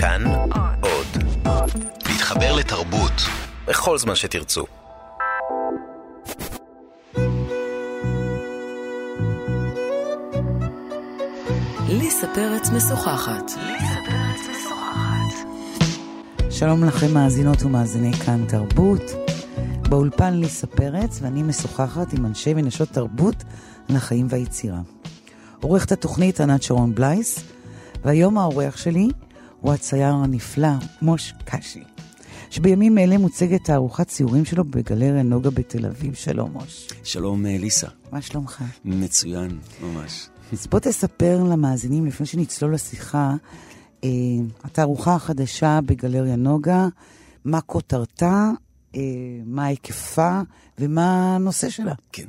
כאן עוד. להתחבר לתרבות בכל זמן שתרצו. ליסה פרץ משוחחת. שלום לכם מאזינות ומאזיני כאן תרבות. באולפן ליסה פרץ ואני משוחחת עם אנשי ונשות תרבות על החיים והיצירה. עורכת התוכנית ענת שרון בלייס, והיום האורח שלי הוא הצייר הנפלא מוש קשי, שבימים אלה מוצגת תערוכת ציורים שלו בגלריה נוגה בתל אביב. שלום מוש. שלום אה, ליסה. מה שלומך? מצוין, ממש. אז בוא תספר למאזינים, לפני שנצלול לשיחה, אה, התערוכה החדשה בגלריה נוגה, מה כותרתה, אה, מה היקפה ומה הנושא שלה. כן.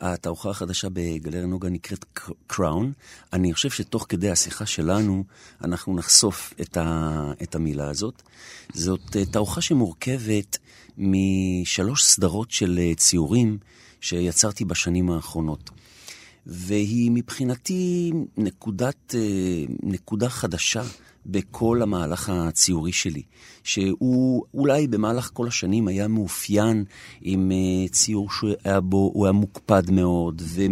התערוכה החדשה בגלריה נוגה נקראת קראון. אני חושב שתוך כדי השיחה שלנו, אנחנו נחשוף את, ה, את המילה הזאת. זאת אה, תערוכה שמורכבת משלוש סדרות של אה, ציורים שיצרתי בשנים האחרונות. והיא מבחינתי נקודת, אה, נקודה חדשה בכל המהלך הציורי שלי, שהוא אולי במהלך כל השנים היה מאופיין עם אה, ציור שהיה בו, הוא היה מוקפד מאוד, ו,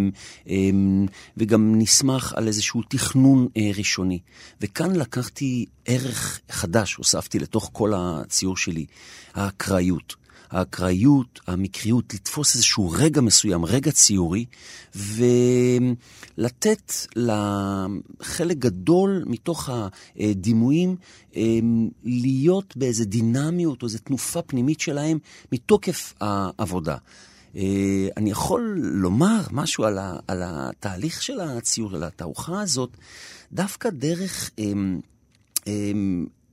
אמ, וגם נסמך על איזשהו תכנון אה, ראשוני. וכאן לקחתי ערך חדש, הוספתי לתוך כל הציור שלי, האקראיות. האקראיות, המקריות, לתפוס איזשהו רגע מסוים, רגע ציורי, ולתת לחלק גדול מתוך הדימויים אמ, להיות באיזו דינמיות או איזו תנופה פנימית שלהם מתוקף העבודה. אה, אני יכול לומר משהו על, ה, על התהליך של הציור, על התערוכה הזאת, דווקא דרך...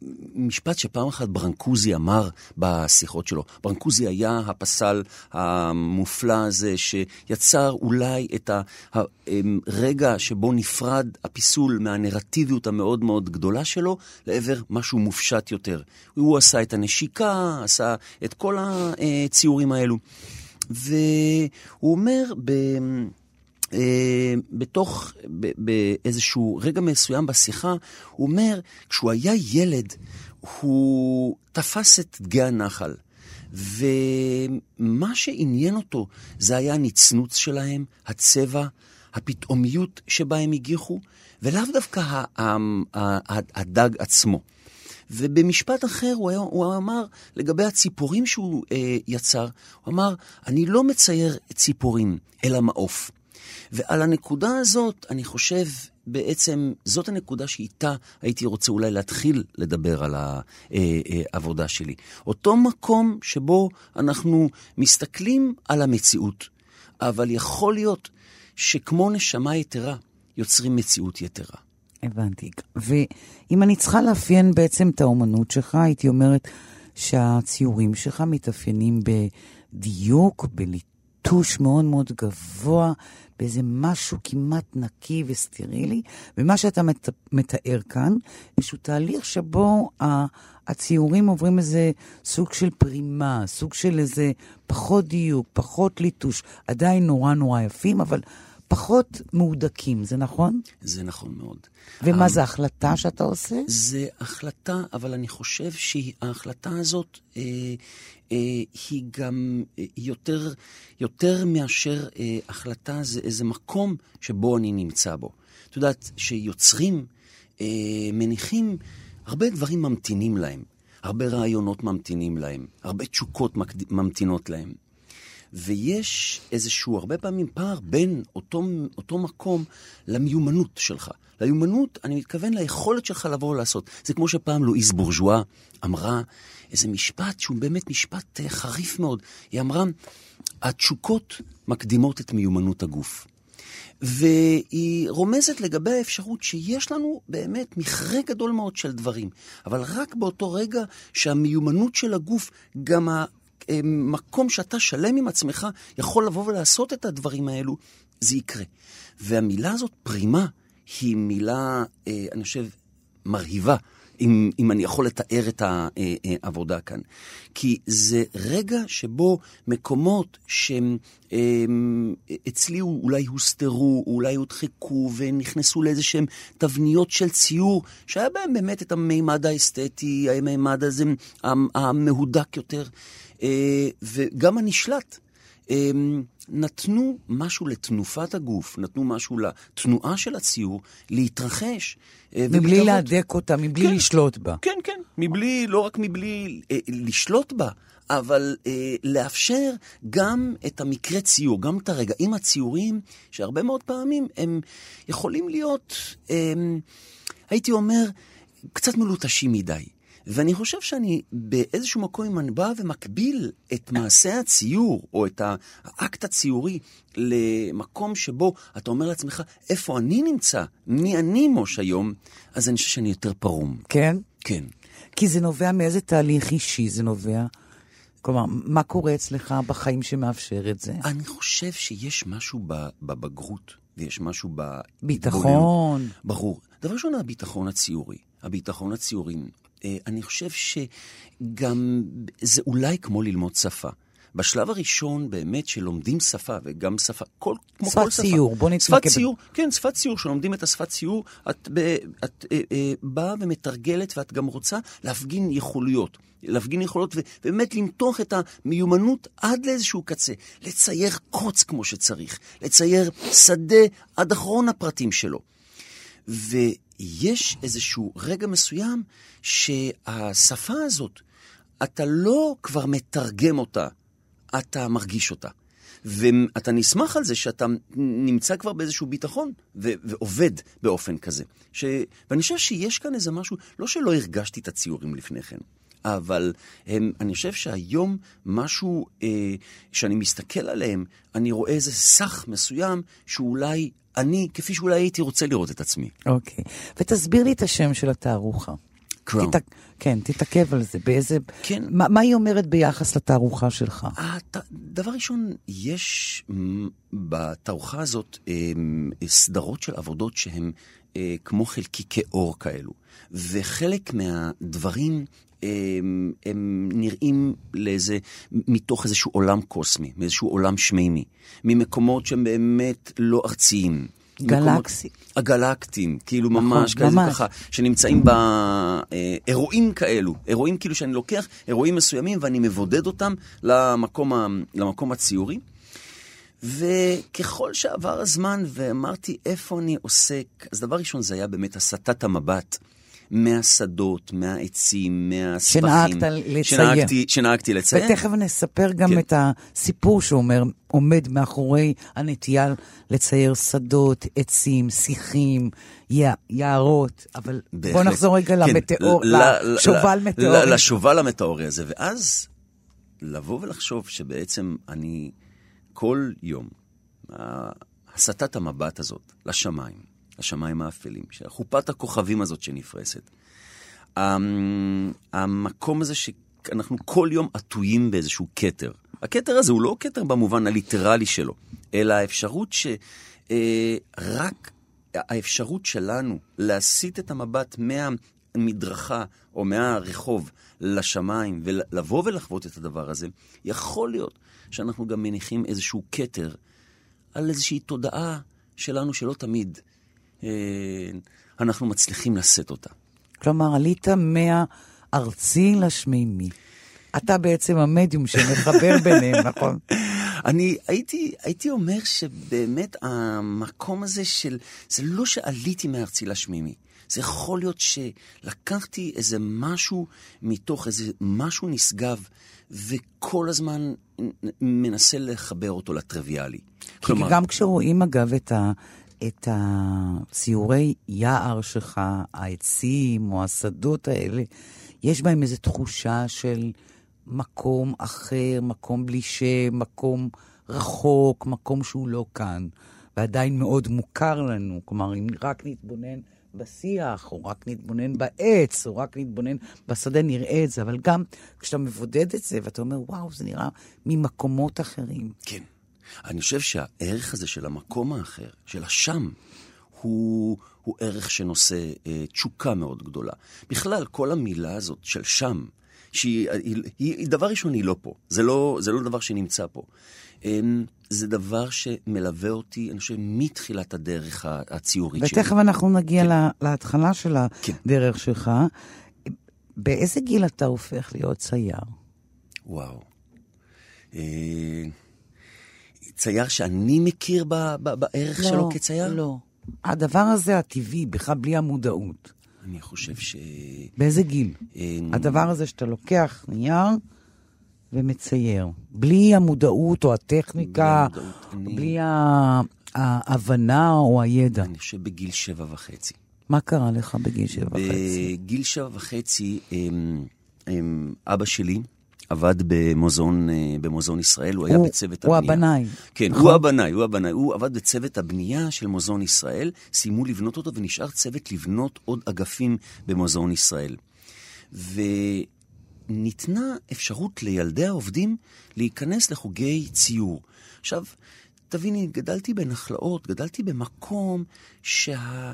אמ, אמ, משפט שפעם אחת ברנקוזי אמר בשיחות שלו. ברנקוזי היה הפסל המופלא הזה שיצר אולי את הרגע שבו נפרד הפיסול מהנרטיביות המאוד מאוד גדולה שלו לעבר משהו מופשט יותר. הוא עשה את הנשיקה, עשה את כל הציורים האלו. והוא אומר ב... אה, בתוך, באיזשהו רגע מסוים בשיחה, הוא אומר, כשהוא היה ילד, הוא תפס את דגי הנחל. ומה שעניין אותו זה היה הנצנוץ שלהם, הצבע, הפתאומיות שבה הם הגיחו, ולאו דווקא הדג עצמו. ובמשפט אחר הוא, היה, הוא אמר לגבי הציפורים שהוא אה, יצר, הוא אמר, אני לא מצייר ציפורים, אלא מעוף. ועל הנקודה הזאת, אני חושב, בעצם זאת הנקודה שאיתה הייתי רוצה אולי להתחיל לדבר על העבודה שלי. אותו מקום שבו אנחנו מסתכלים על המציאות, אבל יכול להיות שכמו נשמה יתרה, יוצרים מציאות יתרה. הבנתי. ואם אני צריכה לאפיין בעצם את האומנות שלך, הייתי אומרת שהציורים שלך מתאפיינים בדיוק, בליטוש מאוד מאוד גבוה, באיזה משהו כמעט נקי וסטרילי, ומה שאתה מת, מתאר כאן, איזשהו תהליך שבו הציורים עוברים איזה סוג של פרימה, סוג של איזה פחות דיוק, פחות ליטוש, עדיין נורא נורא יפים, אבל פחות מהודקים, זה נכון? זה נכון מאוד. ומה זה החלטה שאתה עושה? זה החלטה, אבל אני חושב שההחלטה הזאת אה, אה, היא גם אה, יותר, יותר מאשר אה, החלטה, זה איזה מקום שבו אני נמצא בו. את יודעת, שיוצרים אה, מניחים, הרבה דברים ממתינים להם. הרבה רעיונות ממתינים להם, הרבה תשוקות ממתינות להם. ויש איזשהו, הרבה פעמים, פער בין אותו, אותו מקום למיומנות שלך. ליומנות, אני מתכוון ליכולת שלך לבוא ולעשות. זה כמו שפעם לואיז בורז'ואה אמרה איזה משפט שהוא באמת משפט uh, חריף מאוד. היא אמרה, התשוקות מקדימות את מיומנות הגוף. והיא רומזת לגבי האפשרות שיש לנו באמת מכרה גדול מאוד של דברים, אבל רק באותו רגע שהמיומנות של הגוף, גם המקום שאתה שלם עם עצמך, יכול לבוא ולעשות את הדברים האלו, זה יקרה. והמילה הזאת, פרימה, היא מילה, אה, אני חושב, מרהיבה. אם, אם אני יכול לתאר את העבודה כאן. כי זה רגע שבו מקומות שהם אצלי אולי הוסתרו, אולי הודחקו ונכנסו לאיזה שהם תבניות של ציור, שהיה בהם באמת את המימד האסתטי, המימד הזה המהודק יותר, וגם הנשלט. נתנו משהו לתנופת הגוף, נתנו משהו לתנועה של הציור להתרחש. אה, מבלי להדק אותה, מבלי כן, לשלוט בה. כן, כן, מבלי, לא רק מבלי אה, לשלוט בה, אבל אה, לאפשר גם את המקרה ציור, גם את הרגעים הציוריים, שהרבה מאוד פעמים הם יכולים להיות, אה, הייתי אומר, קצת מלוטשים מדי. ואני חושב שאני באיזשהו מקום, אם אני בא ומקביל את מעשה הציור, או את האקט הציורי, למקום שבו אתה אומר לעצמך, איפה אני נמצא? מי אני מוש היום? אז אני חושב שאני יותר פרום. כן? כן. כי זה נובע מאיזה תהליך אישי זה נובע? כלומר, מה קורה אצלך בחיים שמאפשר את זה? אני חושב שיש משהו בבגרות, ויש משהו ב... ביטחון. ברור. דבר ראשון, הביטחון הציורי. הביטחון הציורי אני חושב שגם זה אולי כמו ללמוד שפה. בשלב הראשון באמת שלומדים שפה, וגם שפה, כל, כמו כל שפה. שפת ציור, בוא נתמקד. שפת ציור, כן, שפת ציור, שלומדים את השפת ציור, את, ב, את אה, אה, באה ומתרגלת ואת גם רוצה להפגין יכולויות. להפגין יכולות ובאמת למתוח את המיומנות עד לאיזשהו קצה. לצייר קוץ כמו שצריך, לצייר שדה עד אחרון הפרטים שלו. ויש איזשהו רגע מסוים שהשפה הזאת, אתה לא כבר מתרגם אותה, אתה מרגיש אותה. ואתה נסמך על זה שאתה נמצא כבר באיזשהו ביטחון ו- ועובד באופן כזה. ש... ואני חושב שיש כאן איזה משהו, לא שלא הרגשתי את הציורים לפני כן, אבל הם, אני חושב שהיום משהו אה, שאני מסתכל עליהם, אני רואה איזה סך מסוים שאולי אני, כפי שאולי הייתי רוצה לראות את עצמי. אוקיי. ותסביר לי את השם של התערוכה. קראון. תת... כן, תתעכב על זה. באיזה... כן. מה, מה היא אומרת ביחס לתערוכה שלך? הת... דבר ראשון, יש בתערוכה הזאת אה, סדרות של עבודות שהן אה, כמו חלקיקי אור כאלו. וחלק מהדברים הם, הם נראים לאיזה, מתוך איזשהו עולם קוסמי, מאיזשהו עולם שמימי, ממקומות שהם באמת לא ארציים. גלקסי. הגלקטים, כאילו נכון, ממש, כזה ממש. ככה, שנמצאים באירועים כאלו, אירועים כאילו שאני לוקח אירועים מסוימים ואני מבודד אותם למקום, ה, למקום הציורי. וככל שעבר הזמן ואמרתי איפה אני עוסק, אז דבר ראשון זה היה באמת הסטת המבט. מהשדות, מהעצים, מהספחים. שנהגת לצייר. שנהגתי, שנהגתי לצייר. ותכף נספר גם כן. את הסיפור שאומר, עומד מאחורי הנטייה לצייר שדות, עצים, שיחים, יערות, אבל בהחלט. בוא נחזור רגע כן. למטאור, לשובל מטאורי. לשובל המטאורי הזה, ואז לבוא ולחשוב שבעצם אני כל יום, הסטת המבט הזאת לשמיים, השמיים האפלים, של חופת הכוכבים הזאת שנפרסת. המקום הזה שאנחנו כל יום עטויים באיזשהו כתר. הכתר הזה הוא לא כתר במובן הליטרלי שלו, אלא האפשרות שרק אה, האפשרות שלנו להסיט את המבט מהמדרכה או מהרחוב לשמיים ולבוא ולחוות את הדבר הזה, יכול להיות שאנחנו גם מניחים איזשהו כתר על איזושהי תודעה שלנו שלא תמיד אנחנו מצליחים לשאת אותה. כלומר, עלית מהארצי לשמימי. אתה בעצם המדיום שמחבר ביניהם, נכון? אני הייתי, הייתי אומר שבאמת המקום הזה של, זה לא שעליתי מארצי לשמימי. זה יכול להיות שלקחתי איזה משהו מתוך איזה משהו נשגב, וכל הזמן מנסה לחבר אותו לטריוויאלי. כי כלומר... גם כשרואים, אגב, את ה... את הציורי יער שלך, העצים או השדות האלה, יש בהם איזו תחושה של מקום אחר, מקום בלי שם, מקום רחוק, מקום שהוא לא כאן, ועדיין מאוד מוכר לנו. כלומר, אם רק נתבונן בשיח, או רק נתבונן בעץ, או רק נתבונן בשדה, נראה את זה. אבל גם כשאתה מבודד את זה, ואתה אומר, וואו, זה נראה ממקומות אחרים. כן. אני חושב שהערך הזה של המקום האחר, של השם, הוא, הוא ערך שנושא אה, תשוקה מאוד גדולה. בכלל, כל המילה הזאת של שם, שהיא היא, היא, היא, דבר ראשון, היא לא פה. זה לא, זה לא דבר שנמצא פה. אה, זה דבר שמלווה אותי, אני חושב, מתחילת הדרך הציורית שלי. ותכף אנחנו נגיע כן. להתחלה של כן. הדרך כן. שלך. באיזה גיל אתה הופך להיות צייר? וואו. אה, צייר שאני מכיר ב, ב, בערך לא, שלו כצייר? לא. הדבר הזה הטבעי, בכלל בלי המודעות. אני חושב ש... באיזה גיל? אין... הדבר הזה שאתה לוקח נייר ומצייר. בלי המודעות או הטכניקה, בלי, המודעות, בלי אני... ההבנה או הידע. אני חושב בגיל שבע וחצי. מה קרה לך בגיל שבע וחצי? בגיל שבע וחצי, אבא שלי, עבד במוזיאון, אה, במוזיאון ישראל, הוא, הוא היה בצוות הוא הבנייה. הוא הבנאי. כן, נכון? הוא הבנאי, הוא הבנאי. הוא עבד בצוות הבנייה של מוזיאון ישראל, סיימו לבנות אותו ונשאר צוות לבנות עוד אגפים במוזיאון ישראל. וניתנה אפשרות לילדי העובדים להיכנס לחוגי ציור. עכשיו, תביני, גדלתי בנחלאות, גדלתי במקום שה...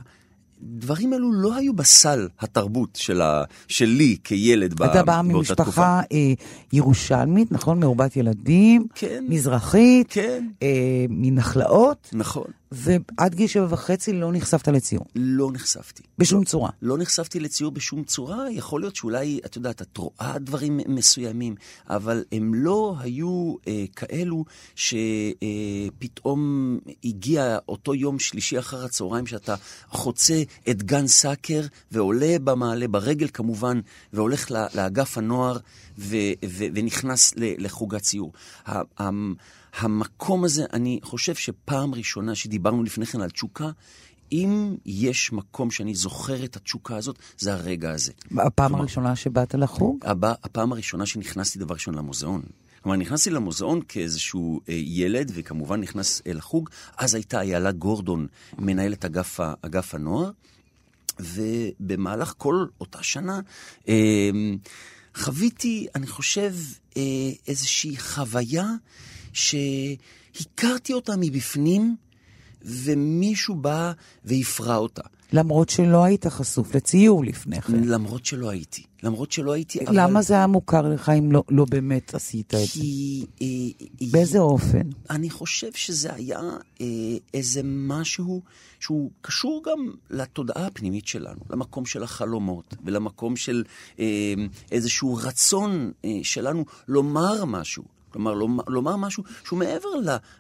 הדברים האלו לא היו בסל התרבות של ה... שלי כילד באותה תקופה. אתה בא ממשפחה אה, ירושלמית, נכון? מרובת ילדים. כן. מזרחית. כן. אה, מנחלאות. נכון. ועד גיל שבע וחצי לא נחשפת לציור. לא נחשפתי. בשום לא, צורה. לא נחשפתי לציור בשום צורה. יכול להיות שאולי, את יודעת, את רואה דברים מסוימים, אבל הם לא היו אה, כאלו שפתאום אה, הגיע אותו יום שלישי אחר הצהריים שאתה חוצה את גן סאקר ועולה במעלה, ברגל כמובן, והולך לאגף הנוער ו, ו, ונכנס לחוג הציור. המקום הזה, אני חושב שפעם ראשונה שדיברנו לפני כן על תשוקה, אם יש מקום שאני זוכר את התשוקה הזאת, זה הרגע הזה. הפעם כלומר, הראשונה שבאת לחוג? הבא, הפעם הראשונה שנכנסתי דבר ראשון למוזיאון. כלומר, נכנסתי למוזיאון כאיזשהו אה, ילד, וכמובן נכנס אה, לחוג. אז הייתה איילה גורדון, מנהלת אגף, אגף הנוער, ובמהלך כל אותה שנה אה, חוויתי, אני חושב, אה, איזושהי חוויה שהכרתי אותה מבפנים, ומישהו בא והפרע אותה. למרות שלא היית חשוף לציור לפני כן. למרות שלא הייתי. למרות שלא הייתי, אבל... למה זה היה מוכר לך אם לא, לא באמת עשית את זה? אה, באיזה אופן? אני חושב שזה היה אה, איזה משהו שהוא קשור גם לתודעה הפנימית שלנו, למקום של החלומות ולמקום של אה, איזשהו רצון אה, שלנו לומר משהו. כלומר, לומר משהו שהוא מעבר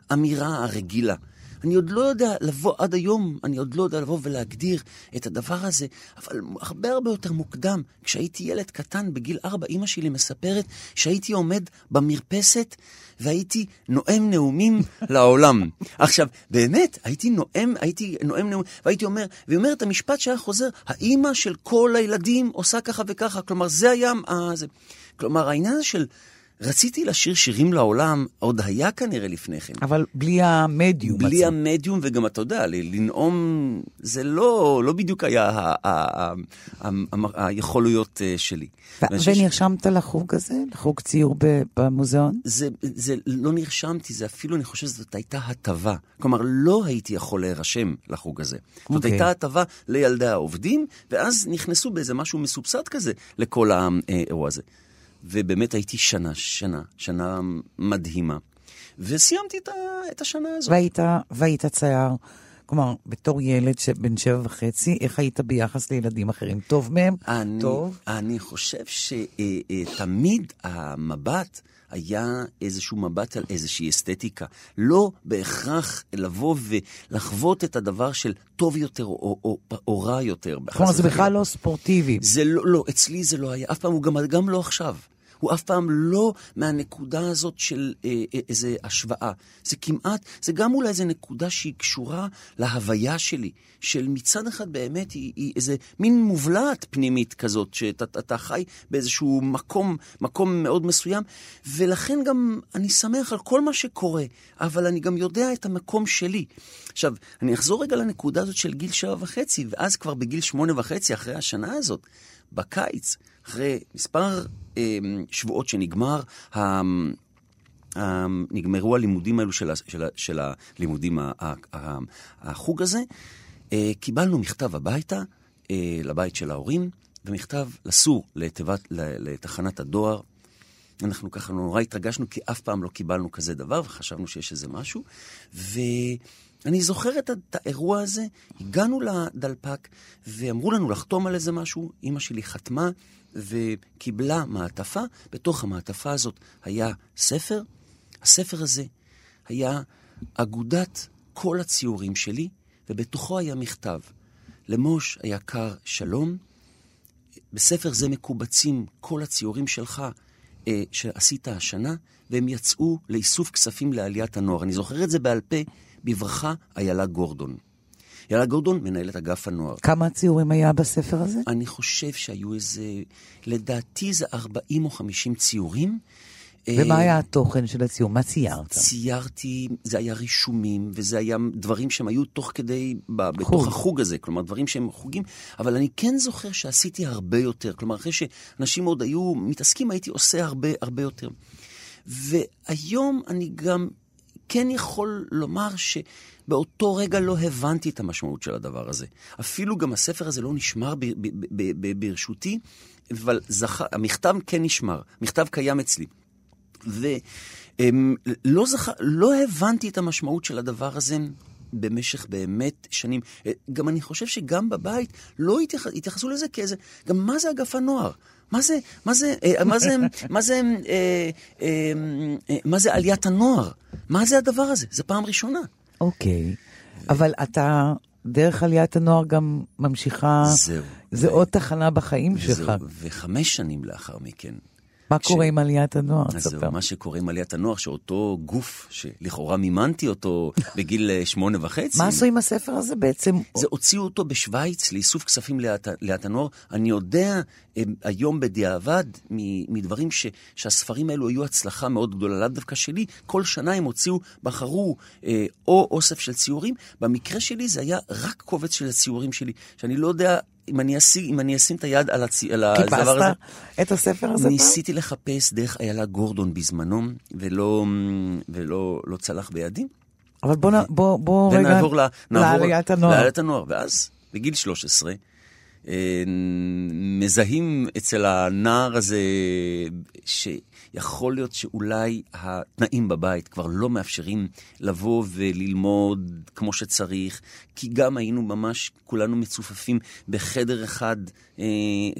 לאמירה הרגילה. אני עוד לא יודע לבוא, עד היום, אני עוד לא יודע לבוא ולהגדיר את הדבר הזה, אבל הרבה הרבה יותר מוקדם, כשהייתי ילד קטן, בגיל ארבע, אימא שלי מספרת שהייתי עומד במרפסת והייתי נואם נאומים לעולם. עכשיו, באמת, הייתי נואם, הייתי נואם נאומים, והייתי אומר, והיא אומרת, המשפט שהיה חוזר, האימא של כל הילדים עושה ככה וככה, כלומר, זה היה... אה, זה... כלומר, העניין הזה של... רציתי לשיר שירים לעולם, עוד היה כנראה לפני כן. אבל בלי המדיום. בלי עצם. המדיום, וגם אתה יודע, לנאום זה לא, לא בדיוק היה היכולויות אה, שלי. ונרשמת לחוג הזה? לחוג ציור במוזיאון? זה, זה לא נרשמתי, זה אפילו, אני חושב שזאת הייתה הטבה. כלומר, לא הייתי יכול להירשם לחוג הזה. Okay. זאת אוקיי. הייתה הטבה לילדי העובדים, ואז נכנסו באיזה משהו מסובסד כזה לכל האירוע הזה. ובאמת הייתי שנה, שנה, שנה מדהימה. וסיימתי את, ה, את השנה הזאת. והיית, והיית צייר, כלומר, בתור ילד בן שבע וחצי, איך היית ביחס לילדים אחרים? טוב מהם? אני, טוב? אני חושב שתמיד המבט... היה איזשהו מבט על איזושהי אסתטיקה. לא בהכרח לבוא ולחוות את הדבר של טוב יותר או, או, או, או רע יותר. כלומר, זה בכלל לא ספורטיבי. זה לא, לא, אצלי זה לא היה, אף פעם, הוא גם, גם לא עכשיו. הוא אף פעם לא מהנקודה הזאת של אה, אה, איזה השוואה. זה כמעט, זה גם אולי איזה נקודה שהיא קשורה להוויה שלי, של מצד אחד באמת היא, היא איזה מין מובלעת פנימית כזאת, שאתה חי באיזשהו מקום, מקום מאוד מסוים, ולכן גם אני שמח על כל מה שקורה, אבל אני גם יודע את המקום שלי. עכשיו, אני אחזור רגע לנקודה הזאת של גיל שבע וחצי, ואז כבר בגיל שמונה וחצי, אחרי השנה הזאת, בקיץ, אחרי מספר שבועות שנגמר, ה, ה, נגמרו הלימודים האלו של, של, של הלימודים, ה, ה, ה, החוג הזה, אה, קיבלנו מכתב הביתה, אה, לבית של ההורים, ומכתב לסור לתיבת, לתחנת הדואר. אנחנו ככה נורא התרגשנו, כי אף פעם לא קיבלנו כזה דבר, וחשבנו שיש איזה משהו. ואני זוכר את האירוע הזה, הגענו לדלפק, ואמרו לנו לחתום על איזה משהו, אימא שלי חתמה, וקיבלה מעטפה. בתוך המעטפה הזאת היה ספר. הספר הזה היה אגודת כל הציורים שלי, ובתוכו היה מכתב. למוש היקר שלום, בספר זה מקובצים כל הציורים שלך אה, שעשית השנה, והם יצאו לאיסוף כספים לעליית הנוער. אני זוכר את זה בעל פה, בברכה איילה גורדון. איילה גורדון, מנהלת אגף הנוער. כמה ציורים היה בספר הזה? אני חושב שהיו איזה, לדעתי זה 40 או 50 ציורים. ומה אה, היה התוכן של הציור? מה ציירת? ציירתי, זה היה רישומים, וזה היה דברים שהם היו תוך כדי, בתוך החוג הזה, כלומר, דברים שהם חוגים, אבל אני כן זוכר שעשיתי הרבה יותר. כלומר, אחרי שאנשים עוד היו מתעסקים, הייתי עושה הרבה הרבה יותר. והיום אני גם כן יכול לומר שבאותו רגע לא הבנתי את המשמעות של הדבר הזה. אפילו גם הספר הזה לא נשמר ברשותי, אבל זכ... המכתב כן נשמר, מכתב קיים אצלי. ולא זכ... לא הבנתי את המשמעות של הדבר הזה במשך באמת שנים. אה, גם אני חושב שגם בבית לא התייח... התייחסו לזה כאיזה, גם מה זה אגף הנוער? מה זה, מה זה, אה, מה זה, מה זה, אה, מה זה עליית הנוער? מה זה הדבר הזה? זו פעם ראשונה. אוקיי, אבל אתה דרך עליית הנוער גם ממשיכה... זהו. זה עוד תחנה בחיים שלך. וחמש שנים לאחר מכן, מה קורה עם עליית הנוער? זהו, מה שקורה עם עליית הנוער, שאותו גוף שלכאורה מימנתי אותו בגיל אה, שמונה וחצי. מה עשו עם הספר הזה בעצם? זה הוציאו אותו בשוויץ לאיסוף כספים לעליית הנוער. אני יודע היום בדיעבד, מדברים ש, שהספרים האלו היו הצלחה מאוד גדולה, לאו דווקא שלי, כל שנה הם הוציאו, בחרו אה, או אוסף של ציורים. במקרה שלי זה היה רק קובץ של הציורים שלי, שאני לא יודע אם אני, אשים, אם אני אשים את היד על, הצ... על הדבר הזה... חיפשת את הספר הזה פעם? ניסיתי לחפש דרך איילה גורדון בזמנו, ולא, ולא לא צלח בידי. אבל בוא, בוא, בוא רגע ונעבור לעליית הנוער. לעליית הנוער. ואז, בגיל 13, אה, מזהים אצל הנער הזה, ש... יכול להיות שאולי התנאים בבית כבר לא מאפשרים לבוא וללמוד כמו שצריך, כי גם היינו ממש כולנו מצופפים בחדר אחד, אה,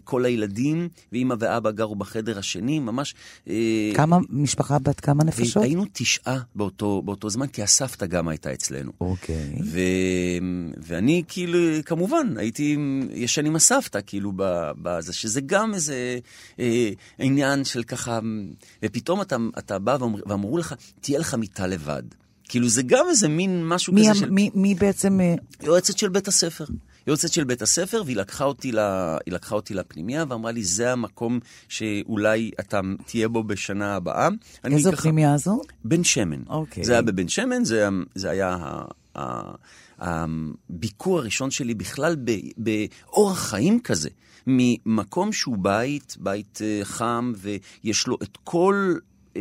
כל הילדים, ואימא ואבא גרו בחדר השני, ממש... אה, כמה, משפחה בת כמה נפשות? היינו תשעה באותו, באותו זמן, כי הסבתא גם הייתה אצלנו. אוקיי. ו, ואני כאילו, כמובן, הייתי ישן עם הסבתא, כאילו, בזה, שזה גם איזה אה, עניין של ככה... ופתאום אתה, אתה בא ואמר, ואמרו לך, תהיה לך מיטה לבד. כאילו זה גם איזה מין משהו מי, כזה של... מי, מי בעצם... אה, יועצת של בית הספר. יועצת של בית הספר, והיא לקחה אותי, לה, לקחה אותי לפנימיה ואמרה לי, זה המקום שאולי אתה תהיה בו בשנה הבאה. איזו ככה... פנימיה זו? בן שמן. אוקיי. זה היה בבן שמן, זה, זה היה ה, ה, הביקור הראשון שלי בכלל באורח חיים כזה. ממקום שהוא בית, בית uh, חם, ויש לו את כל, uh,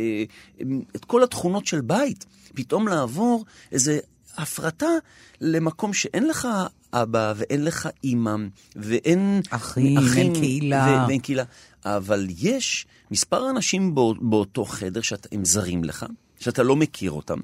את כל התכונות של בית, פתאום לעבור איזה הפרטה למקום שאין לך אבא ואין לך אימא ואין אחים, אחים אין קהילה. ואין קהילה. אבל יש מספר אנשים בא, באותו חדר שהם זרים לך, שאתה לא מכיר אותם.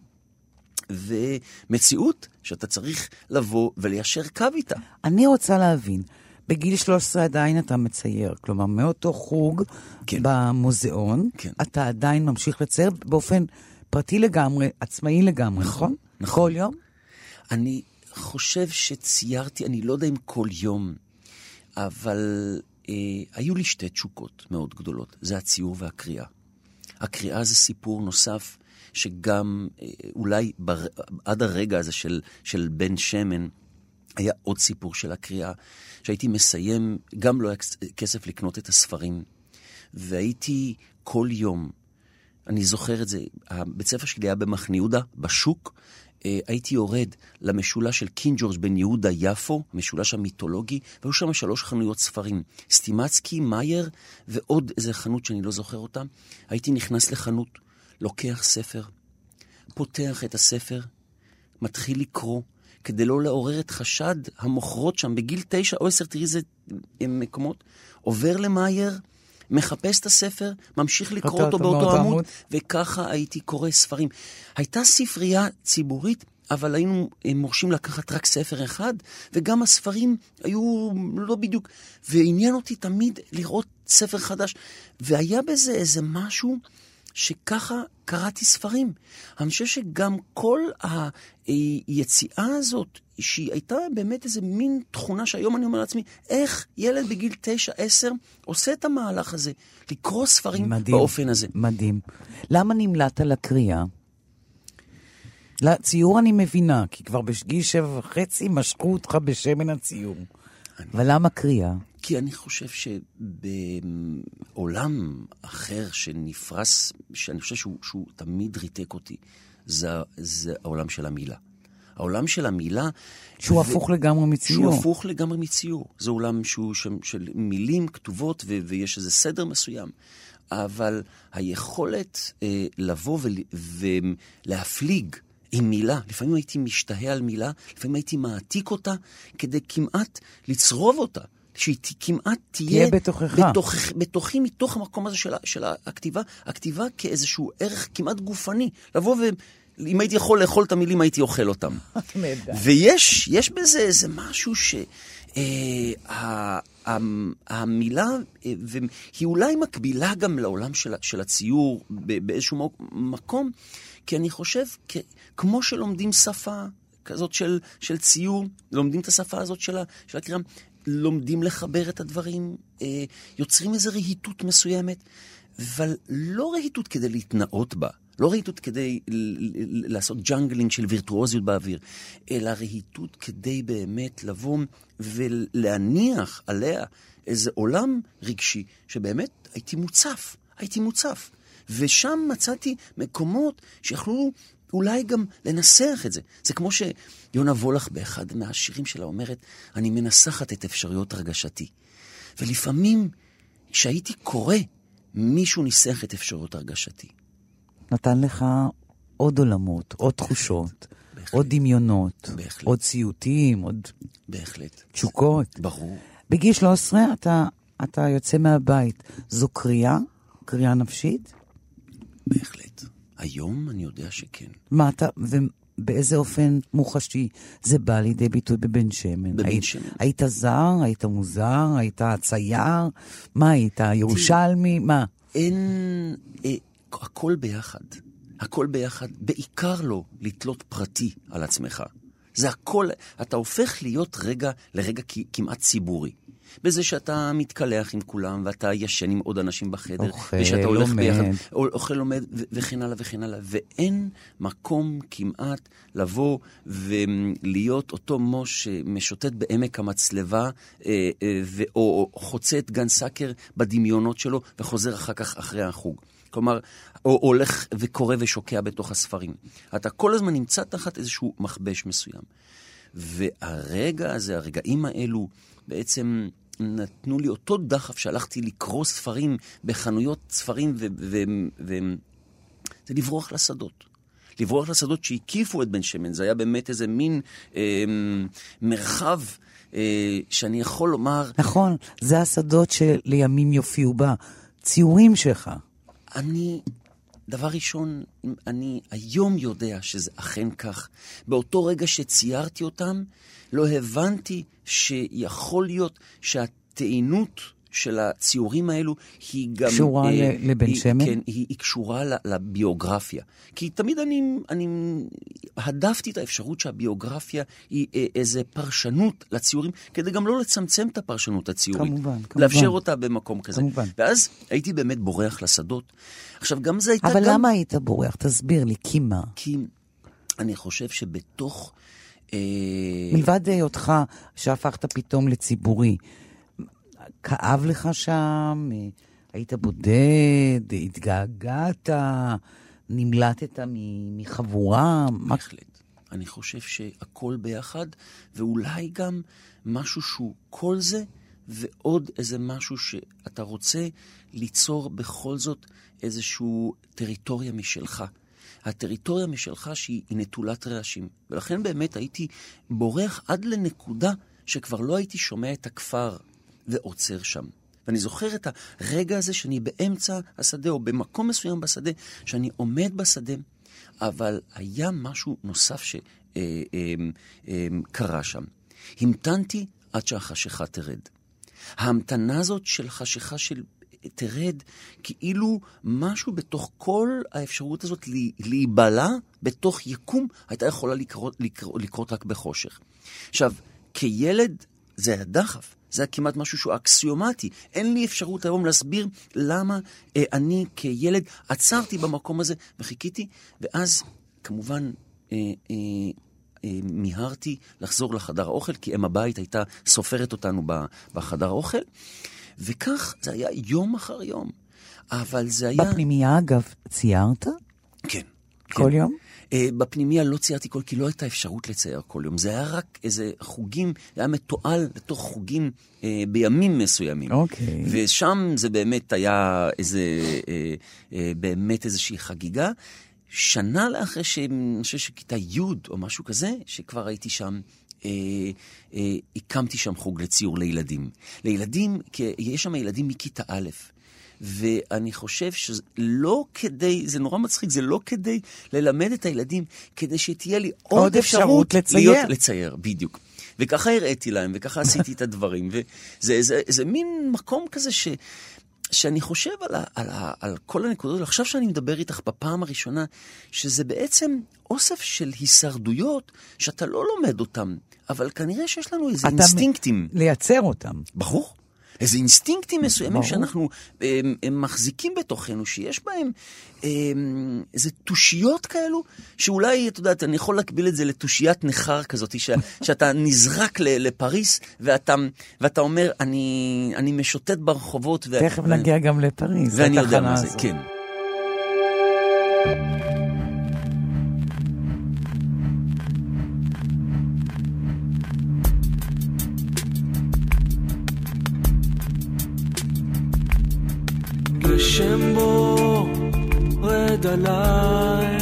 ומציאות שאתה צריך לבוא וליישר קו איתה. אני רוצה להבין, בגיל 13 עדיין אתה מצייר, כלומר, מאותו חוג כן. במוזיאון, כן. אתה עדיין ממשיך לצייר באופן פרטי לגמרי, עצמאי לגמרי, נכון? נכון. נכון. כל יום? אני חושב שציירתי, אני לא יודע אם כל יום, אבל אה, היו לי שתי תשוקות מאוד גדולות, זה הציור והקריאה. הקריאה זה סיפור נוסף, שגם אה, אולי בר, עד הרגע הזה של, של בן שמן, היה עוד סיפור של הקריאה, שהייתי מסיים, גם לא היה כסף לקנות את הספרים, והייתי כל יום, אני זוכר את זה, הבית ספר שלי היה במחנה יהודה, בשוק, אה, הייתי יורד למשולש של קינג ג'ורג' בן יהודה יפו, משולש המיתולוגי, והיו שם שלוש חנויות ספרים, סטימצקי, מאייר ועוד איזה חנות שאני לא זוכר אותה. הייתי נכנס לחנות, לוקח ספר, פותח את הספר, מתחיל לקרוא, כדי לא לעורר את חשד המוכרות שם בגיל תשע או עשר, תראי איזה מקומות, עובר למאייר, מחפש את הספר, ממשיך לקרוא אותו באותו עמוד, וככה הייתי קורא ספרים. הייתה ספרייה ציבורית אבל היינו מורשים לקחת רק ספר אחד, וגם הספרים היו לא בדיוק. ועניין אותי תמיד לראות ספר חדש. והיה בזה איזה משהו שככה קראתי ספרים. אני חושב שגם כל היציאה הזאת, שהיא הייתה באמת איזה מין תכונה שהיום אני אומר לעצמי, איך ילד בגיל 9-10 עושה את המהלך הזה, לקרוא ספרים מדהים, באופן הזה. מדהים. למה נמלט על הקריאה? לציור אני מבינה, כי כבר בגיל שבע וחצי משכו אותך בשמן הציור. אני... אבל למה קריאה? כי אני חושב שבעולם אחר שנפרס, שאני חושב שהוא, שהוא תמיד ריתק אותי, זה, זה העולם של המילה. העולם של המילה... שהוא ו... הפוך לגמרי מציור. שהוא הפוך לגמרי מציור. זה עולם שהוא של, של מילים כתובות ו, ויש איזה סדר מסוים. אבל היכולת אה, לבוא ול, ולהפליג עם מילה. לפעמים הייתי משתהה על מילה, לפעמים הייתי מעתיק אותה כדי כמעט לצרוב אותה. שהיא כמעט תהיה... תהיה בתוכך. בתוך, בתוכי, מתוך המקום הזה של, של הכתיבה, הכתיבה כאיזשהו ערך כמעט גופני. לבוא ו... אם הייתי יכול לאכול את המילים, הייתי אוכל אותם. ויש יש בזה איזה משהו ש... אה, המילה, אה, היא אולי מקבילה גם לעולם של, של הציור באיזשהו מקום, כי אני חושב, כמו שלומדים שפה כזאת של, של ציור, לומדים את השפה הזאת של, של הקריאה, לומדים לחבר את הדברים, אה, יוצרים איזו רהיטות מסוימת, אבל לא רהיטות כדי להתנאות בה. לא רהיטות כדי לעשות juggling של וירטואוזיות באוויר, אלא רהיטות כדי באמת לבוא ולהניח עליה איזה עולם רגשי שבאמת הייתי מוצף, הייתי מוצף. ושם מצאתי מקומות שיכלו אולי גם לנסח את זה. זה כמו שיונה וולך באחד מהשירים שלה אומרת, אני מנסחת את אפשרויות הרגשתי. ולפעמים, כשהייתי קורא, מישהו ניסח את אפשרויות הרגשתי. נתן לך עוד עולמות, עוד תחושות, בהחלט. עוד דמיונות, בהחלט. עוד סיוטים, עוד... בהחלט. תשוקות. ברור. בגיל 13 אתה, אתה יוצא מהבית. זו קריאה? קריאה נפשית? בהחלט. היום אני יודע שכן. מה אתה, ובאיזה אופן מוחשי זה בא לידי ביטוי בבן שמן? בבן היית, שמן. היית זר? היית מוזר? היית צייר? מה היית? ירושלמי? מה? אין... אה, הכל ביחד. הכל ביחד, בעיקר לא לתלות פרטי על עצמך. זה הכל, אתה הופך להיות רגע לרגע כמעט ציבורי. בזה שאתה מתקלח עם כולם, ואתה ישן עם עוד אנשים בחדר, אוכל, ושאתה הולך לומד. ביחד, אוכל, לומד, וכן הלאה וכן הלאה. ואין מקום כמעט לבוא ולהיות אותו מוש שמשוטט בעמק המצלבה, אה, אה, או חוצה את גן סאקר בדמיונות שלו, וחוזר אחר כך אחרי החוג. כלומר, או הולך וקורא ושוקע בתוך הספרים. אתה כל הזמן נמצא תחת איזשהו מכבש מסוים. והרגע הזה, הרגעים האלו, בעצם נתנו לי אותו דחף שהלכתי לקרוא ספרים בחנויות ספרים, וזה לברוח לשדות. לברוח לשדות שהקיפו את בן שמן. זה היה באמת איזה מין אה, מרחב אה, שאני יכול לומר... נכון, זה השדות שלימים יופיעו בה. ציורים שלך. אני, דבר ראשון, אני היום יודע שזה אכן כך. באותו רגע שציירתי אותם, לא הבנתי שיכול להיות שהטעינות של הציורים האלו היא גם... קשורה אה, לבן היא, שמן? כן, היא, היא קשורה לביוגרפיה. כי תמיד אני, אני הדפתי את האפשרות שהביוגרפיה היא אה, איזה פרשנות לציורים, כדי גם לא לצמצם את הפרשנות הציורית. כמובן, כמובן. לאפשר אותה במקום כזה. כמובן. ואז הייתי באמת בורח לשדות. עכשיו, גם זה הייתה אבל גם... למה היית בורח? תסביר לי, כי מה? כי אני חושב שבתוך... אה, מלבד היותך שהפכת פתאום לציבורי, כאב לך שם? היית בודד? התגעגעת? נמלטת מחבורה? מה- בהחלט. אני חושב שהכל ביחד, ואולי גם משהו שהוא כל זה, ועוד איזה משהו שאתה רוצה ליצור בכל זאת איזושהי טריטוריה משלך. הטריטוריה משלך שהיא נטולת רעשים. ולכן באמת הייתי בורח עד לנקודה שכבר לא הייתי שומע את הכפר ועוצר שם. ואני זוכר את הרגע הזה שאני באמצע השדה, או במקום מסוים בשדה, שאני עומד בשדה, אבל היה משהו נוסף שקרה אה, אה, שם. המתנתי עד שהחשיכה תרד. ההמתנה הזאת של חשיכה של תרד, כאילו משהו בתוך כל האפשרות הזאת להיבלע בתוך יקום, הייתה יכולה לקרות, לקרות, לקרות רק בחושך. עכשיו, כילד זה היה דחף. זה היה כמעט משהו שהוא אקסיומטי. אין לי אפשרות היום להסביר למה אה, אני כילד עצרתי במקום הזה וחיכיתי, ואז כמובן אה, אה, אה, מיהרתי לחזור לחדר האוכל, כי אם הבית הייתה סופרת אותנו בחדר האוכל, וכך זה היה יום אחר יום. אבל זה היה... בפנימייה, אגב, ציירת? כן. כל כן. יום? Uh, בפנימיה לא ציירתי כל, כי לא הייתה אפשרות לצייר כל יום. זה היה רק איזה חוגים, זה היה מתועל לתוך חוגים uh, בימים מסוימים. אוקיי. Okay. ושם זה באמת היה איזה, uh, uh, באמת איזושהי חגיגה. שנה לאחרי שאני חושב שכיתה י' או משהו כזה, שכבר הייתי שם, אה, אה, הקמתי שם חוג לציור לילדים. לילדים, כי יש שם ילדים מכיתה א'. ואני חושב שלא כדי, זה נורא מצחיק, זה לא כדי ללמד את הילדים, כדי שתהיה לי עוד, עוד אפשרות, אפשרות לצייר. להיות, לצייר, בדיוק. וככה הראיתי להם, וככה עשיתי את הדברים, וזה זה, זה מין מקום כזה ש... שאני חושב על, ה, על, ה, על כל הנקודות, עכשיו שאני מדבר איתך בפעם הראשונה, שזה בעצם אוסף של הישרדויות שאתה לא לומד אותם, אבל כנראה שיש לנו איזה אינסטינקטים. לייצר אותם. ברור. איזה אינסטינקטים מסוימים ברור. שאנחנו הם, הם מחזיקים בתוכנו, שיש בהם הם, איזה תושיות כאלו, שאולי, את יודעת, אני יכול להקביל את זה לתושיית ניכר כזאת, ש, שאתה נזרק ל, לפריס, ואתה, ואתה אומר, אני, אני משוטט ברחובות. תכף ו... נגיע גם לפריס, ואני יודע מה זה, כן. עליי,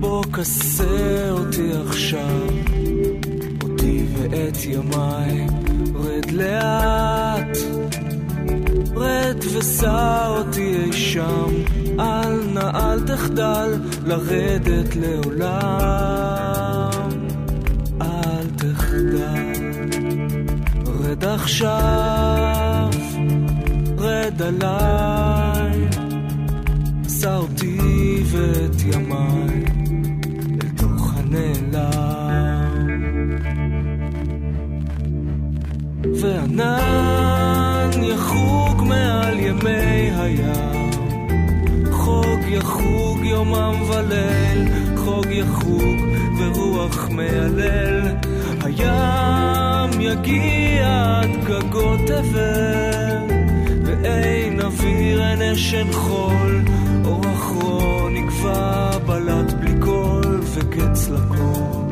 בוא כסה אותי עכשיו, אותי ואת ימיי, רד לאט, רד וסע אותי אי שם, אל נא אל תחדל לרדת לעולם, אל תחדל, רד עכשיו. רד עליי, שא אותי ואת ימיי אל תוך הנעלם. וענן יחוג מעל ימי הים, חוג יחוג יומם וליל, חוג יחוג ורוח מיילל. הים יגיע עד גגות תבל אין אוויר, אין אשן חול, וקץ לכל. של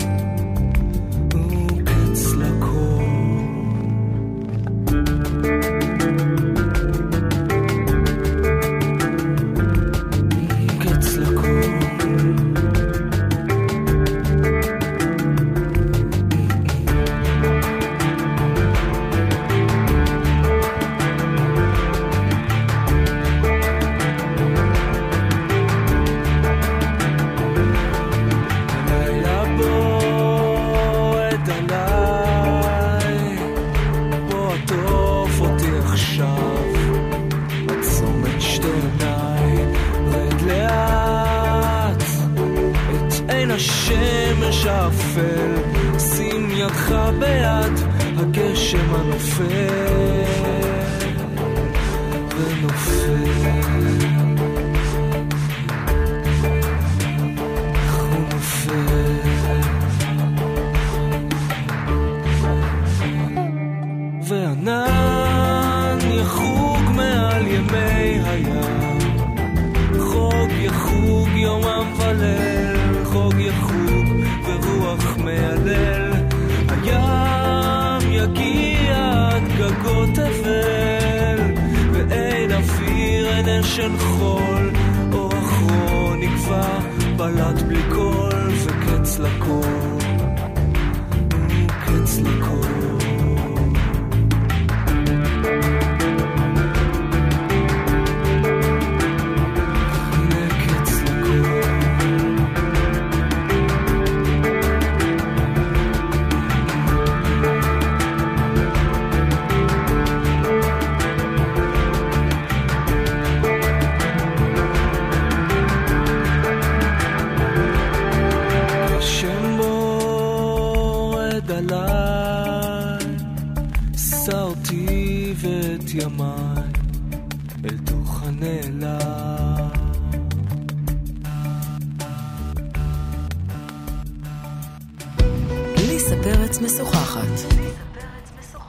ליסה פרץ משוחחת.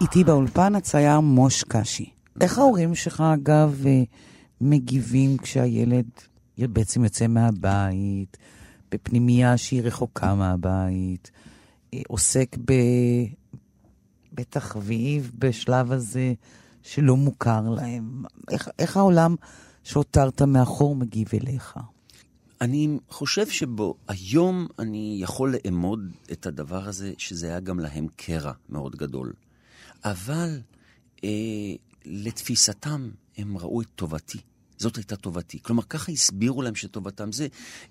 איתי באולפן הצייר מוש קשי. איך ההורים שלך, אגב, אה, מגיבים כשהילד בעצם יוצא מהבית, בפנימייה שהיא רחוקה מהבית, אה, עוסק ב... בתחביב בשלב הזה שלא מוכר להם? איך, איך העולם שהותרת מאחור מגיב אליך? אני חושב שבו, היום אני יכול לאמוד את הדבר הזה, שזה היה גם להם קרע מאוד גדול. אבל אה, לתפיסתם, הם ראו את טובתי. זאת הייתה טובתי. כלומר, ככה הסבירו להם שטובתם זה.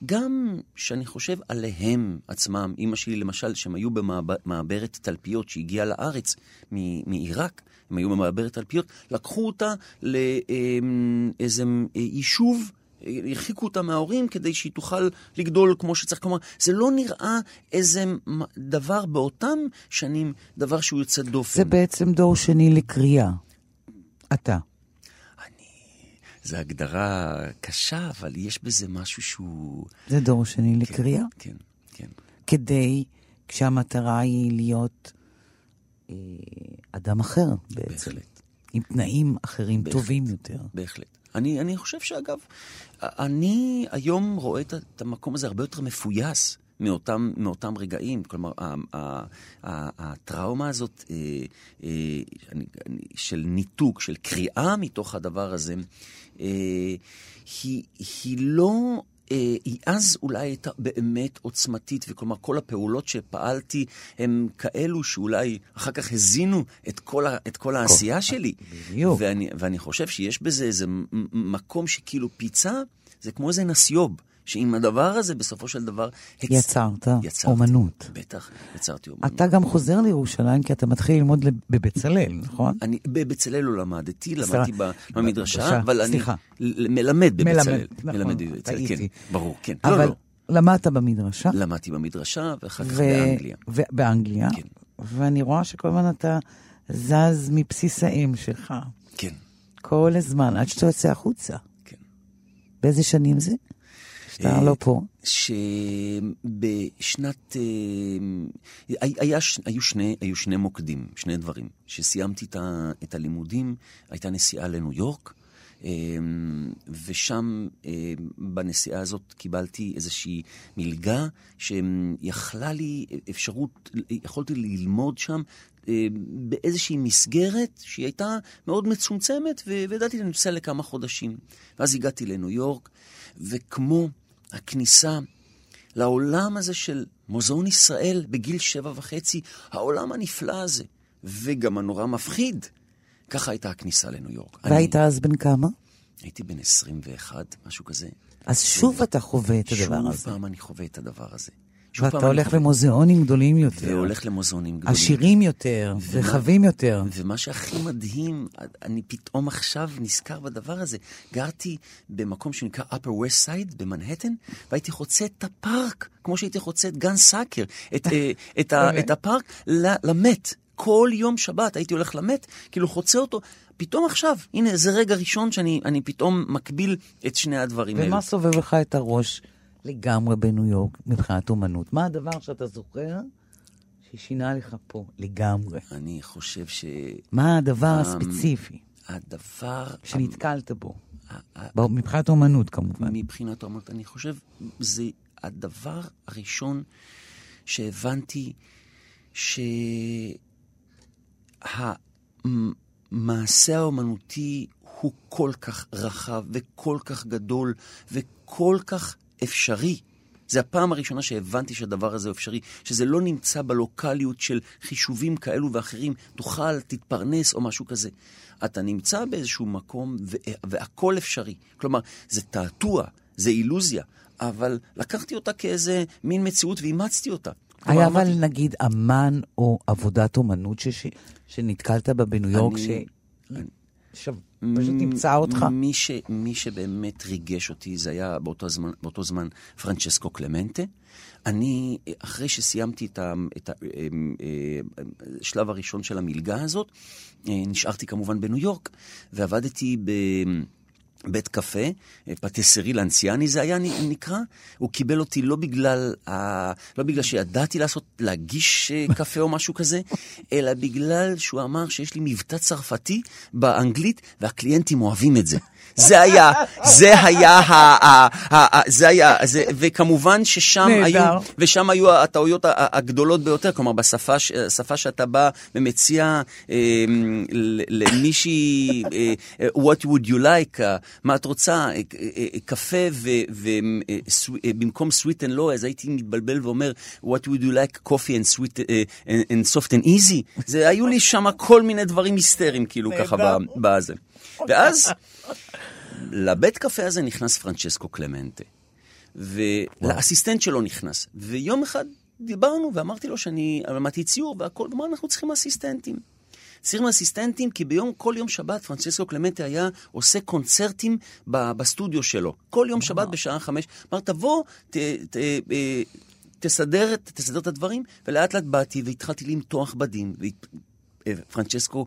גם שאני חושב עליהם עצמם, אימא שלי למשל, שהם היו במעברת תלפיות שהגיעה לארץ מעיראק, הם היו במעברת תלפיות, לקחו אותה לאיזה יישוב. הרחיקו אותה מההורים כדי שהיא תוכל לגדול כמו שצריך. כלומר, זה לא נראה איזה דבר באותם שנים, דבר שהוא יוצא דופן. זה בעצם דור שני לקריאה. אתה. זו הגדרה קשה, אבל יש בזה משהו שהוא... זה דור שני כן, לקריאה? כן, כן. כדי, כשהמטרה היא להיות אה, אדם אחר בעצם. בהחלט. עם תנאים אחרים בהחלט, טובים יותר. בהחלט. אני, אני חושב שאגב, אני היום רואה את המקום הזה הרבה יותר מפויס. מאותם, מאותם רגעים. כלומר, הטראומה הזאת אה, אה, של ניתוק, של קריאה מתוך הדבר הזה, אה, היא, היא לא... היא אז אולי הייתה באמת עוצמתית, וכלומר כל הפעולות שפעלתי הם כאלו שאולי אחר כך הזינו את כל, ה, את כל העשייה שלי. בדיוק. ואני, ואני חושב שיש בזה איזה מקום שכאילו פיצה, זה כמו איזה נסיוב. שעם הדבר הזה בסופו של דבר... הצ... יצרת יצרתי, אומנות. בטח, יצרתי אומנות. אתה גם חוזר לירושלים כי אתה מתחיל ללמוד בבצלאל, נכון? אני בבצלאל לא למדתי, למדתי במדרשה, אבל אני מלמד בבצלאל. מלמד נכון, בבצלאל, כן, ברור, כן. אבל לא, לא. למדת במדרשה? למדתי במדרשה, ואחר כך באנגליה. באנגליה? כן. ואני רואה שכל הזמן אתה זז מבסיס האם שלך. כן. כל הזמן, עד שאתה יוצא החוצה. כן. באיזה שנים זה? שאתה לא פה. שבשנת... אה, היה, היו, שני, היו שני מוקדים, שני דברים. כשסיימתי את הלימודים, הייתה נסיעה לניו יורק, אה, ושם אה, בנסיעה הזאת קיבלתי איזושהי מלגה שיכלה לי אפשרות, יכולתי ללמוד שם באיזושהי מסגרת שהיא הייתה מאוד מצומצמת, וידעתי לנוסע לכמה חודשים. ואז הגעתי לניו יורק, וכמו הכניסה לעולם הזה של מוזיאון ישראל בגיל שבע וחצי, העולם הנפלא הזה, וגם הנורא מפחיד. ככה הייתה הכניסה לניו יורק. והיית אני... אז בן כמה? הייתי בן 21, משהו כזה. אז שוב אתה חווה את הדבר שוב הזה. שוב פעם אני חווה את הדבר הזה. ואתה הולך למוזיאונים גדולים יותר. והולך למוזיאונים גדולים. עשירים יותר, רחבים יותר. ומה שהכי מדהים, אני פתאום עכשיו נזכר בדבר הזה. גרתי במקום שנקרא upper west side במנהטן, והייתי חוצה את הפארק, כמו שהייתי חוצה את גן סאקר, את, אה, את, ה, את הפארק למת. כל יום שבת הייתי הולך למת, כאילו חוצה אותו. פתאום עכשיו, הנה, זה רגע ראשון שאני פתאום מקביל את שני הדברים האלה. ומה סובב לך את הראש? לגמרי בניו יורק מבחינת אומנות. מה הדבר שאתה זוכר ששינה לך פה לגמרי? אני חושב ש... מה הדבר הספציפי? הדבר... שנתקלת בו. מבחינת אומנות כמובן. מבחינת אומנות, אני חושב, זה הדבר הראשון שהבנתי שהמעשה האומנותי הוא כל כך רחב וכל כך גדול וכל כך אפשרי, זה הפעם הראשונה שהבנתי שהדבר הזה אפשרי, שזה לא נמצא בלוקאליות של חישובים כאלו ואחרים, תאכל, תתפרנס או משהו כזה. אתה נמצא באיזשהו מקום והכל אפשרי. כלומר, זה תעתוע, זה אילוזיה, אבל לקחתי אותה כאיזה מין מציאות ואימצתי אותה. היה אבל נגיד אמן או עבודת אומנות ש... שנתקלת בה בניו יורק, ש... ש... פשוט תמצא אותך. מי, ש, מי שבאמת ריגש אותי זה היה באותו זמן, באותו זמן פרנצ'סקו קלמנטה. אני, אחרי שסיימתי את השלב הראשון של המלגה הזאת, נשארתי כמובן בניו יורק, ועבדתי ב... בית קפה, אה, פטיסרי לאנציאני זה היה נקרא. הוא קיבל אותי לא בגלל, ה... לא בגלל שידעתי לעשות, להגיש אה, קפה או משהו כזה, אלא בגלל שהוא אמר שיש לי מבטא צרפתי באנגלית, והקליינטים אוהבים את זה. זה היה, זה היה, ה, ה, ה, ה, זה היה, זה, וכמובן ששם היו, ושם היו הטעויות הגדולות ביותר, כלומר בשפה שפה שאתה בא ומציע אה, למישהי, אה, what would you like, אה, מה את רוצה, אה, אה, אה, קפה ובמקום sweet and low, אז הייתי מתבלבל ואומר, what would you like, coffee and sweet and soft and easy, זה היו לי שם כל מיני דברים היסטריים, כאילו ככה בזה. ואז... לבית קפה הזה נכנס פרנצ'סקו קלמנטה, ולאסיסטנט שלו נכנס. ויום אחד דיברנו ואמרתי לו שאני למדתי ציור והכל, אמר, אנחנו צריכים אסיסטנטים. צריכים אסיסטנטים כי ביום, כל יום שבת פרנצ'סקו קלמנטה היה עושה קונצרטים בסטודיו שלו. כל יום שבת בשעה חמש. אמר, תבוא, ת, ת, אה, תסדר, תסדר את הדברים, ולאט לאט באתי והתחלתי למתוח בדים. ופרנצ'סקו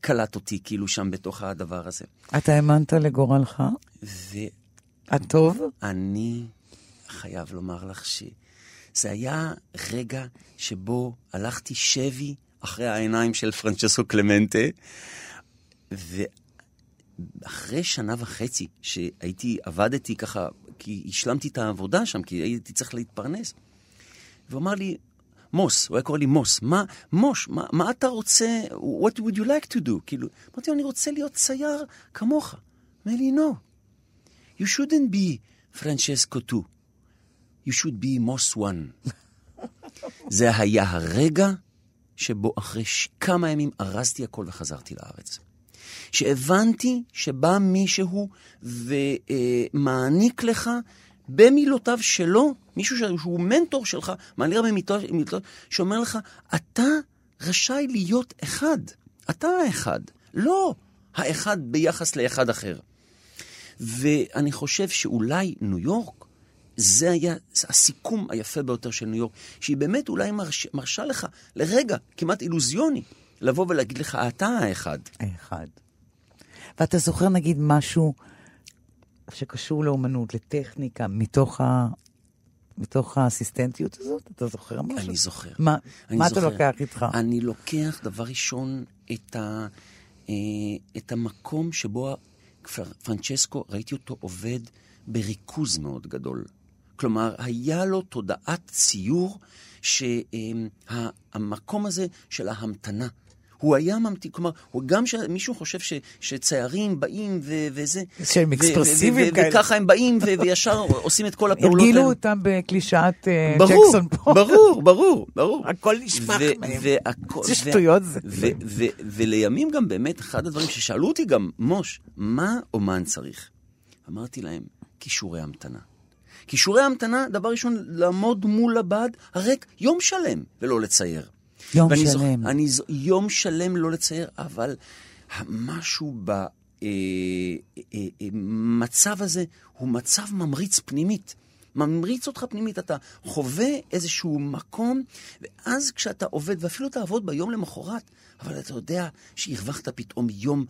קלט אותי כאילו שם בתוך הדבר הזה. אתה האמנת לגורלך? ו... הטוב? אני חייב לומר לך שזה היה רגע שבו הלכתי שבי אחרי העיניים של פרנצ'סו קלמנטה, ואחרי שנה וחצי שהייתי, עבדתי ככה, כי השלמתי את העבודה שם, כי הייתי צריך להתפרנס, והוא אמר לי, מוס, הוא היה קורא לי מוס. מה, מוש, מה, מה אתה רוצה, what would you like to do? כאילו, אמרתי לו, אני רוצה להיות צייר כמוך. אמר לי, no, you shouldn't be Francesco 2. You should be מוס 1. זה היה הרגע שבו אחרי כמה ימים ארזתי הכל וחזרתי לארץ. שהבנתי שבא מישהו ומעניק לך במילותיו שלו, מישהו שהוא מנטור שלך, מעליר במילותיו, שאומר לך, אתה רשאי להיות אחד. אתה האחד, לא האחד ביחס לאחד אחר. ואני חושב שאולי ניו יורק, זה היה הסיכום היפה ביותר של ניו יורק, שהיא באמת אולי מרש, מרשה לך לרגע, כמעט אילוזיוני, לבוא ולהגיד לך, אתה האחד. האחד. ואתה זוכר נגיד משהו שקשור לאומנות, לטכניקה, מתוך, ה... מתוך האסיסטנטיות הזאת? אתה זוכר משהו? אני זוכר. מה, אני מה זוכר. אתה לוקח איתך? אני לוקח, דבר ראשון, את, ה... אה, את המקום שבו פרנצ'סקו, ראיתי אותו עובד בריכוז מאוד גדול. כלומר, היה לו תודעת ציור שהמקום הזה של ההמתנה, הוא היה ממתין, כלומר, הוא גם שמישהו חושב ש, שציירים באים ו, וזה... שהם אקספרסיביים כאלה. וככה הם באים ו, וישר עושים את כל הפעולות הרגילו אותם בקלישאת uh, ג'קסון פה. ברור, ברור, ברור. הכל נשפך מהם. איזה שטויות זה. ולימים גם באמת, אחד הדברים ששאלו אותי גם, מוש, מה אומן צריך? אמרתי להם, כישורי המתנה. כישורי המתנה, דבר ראשון, לעמוד מול הבד הריק יום שלם ולא לצייר. יום שלם. זוכ... אני. יום שלם לא לצייר, אבל משהו במצב אה, אה, אה, הזה הוא מצב ממריץ פנימית. ממריץ אותך פנימית, אתה חווה איזשהו מקום, ואז כשאתה עובד, ואפילו תעבוד ביום למחרת, אבל אתה יודע שהרווחת פתאום יום,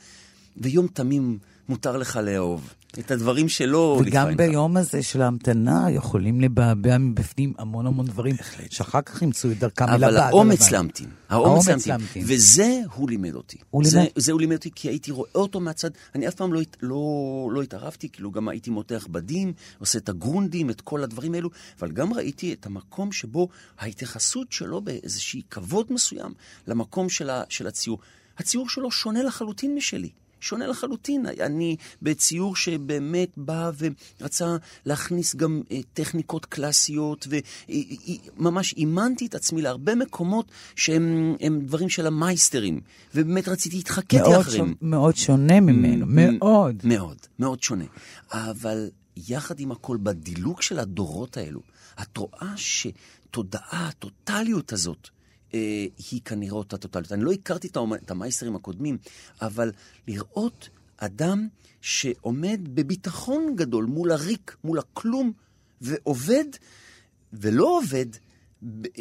ויום תמים מותר לך לאהוב. את הדברים שלא... וגם ביום הזה של ההמתנה יכולים לבעבע מבפנים המון המון דברים, שאחר כך ימצאו את דרכם אל הבעד. אבל האומץ להמתין. האומץ להמתין. וזה הוא לימד אותי. הוא לימד? זה הוא לימד אותי כי הייתי רואה אותו מהצד. אני אף פעם לא, לא, לא התערבתי, כאילו גם הייתי מותח בדים, עושה את הגרונדים, את כל הדברים האלו, אבל גם ראיתי את המקום שבו ההתייחסות שלו באיזשהי כבוד מסוים למקום של, ה, של הציור. הציור שלו שונה לחלוטין משלי. שונה לחלוטין. אני בציור שבאמת בא ורצה להכניס גם אה, טכניקות קלאסיות, וממש אימנתי את עצמי להרבה מקומות שהם דברים של המייסטרים, ובאמת רציתי, התחקיתי אחריהם. מאוד שונה ממנו, מאוד. מאוד, מאוד שונה. אבל יחד עם הכל, בדילוג של הדורות האלו, את רואה שתודעה, הטוטליות הזאת, אה, היא כנראה אותה טוטליות. אני לא הכרתי את המייסטרים הקודמים, אבל לראות אדם שעומד בביטחון גדול מול הריק, מול הכלום, ועובד, ולא עובד,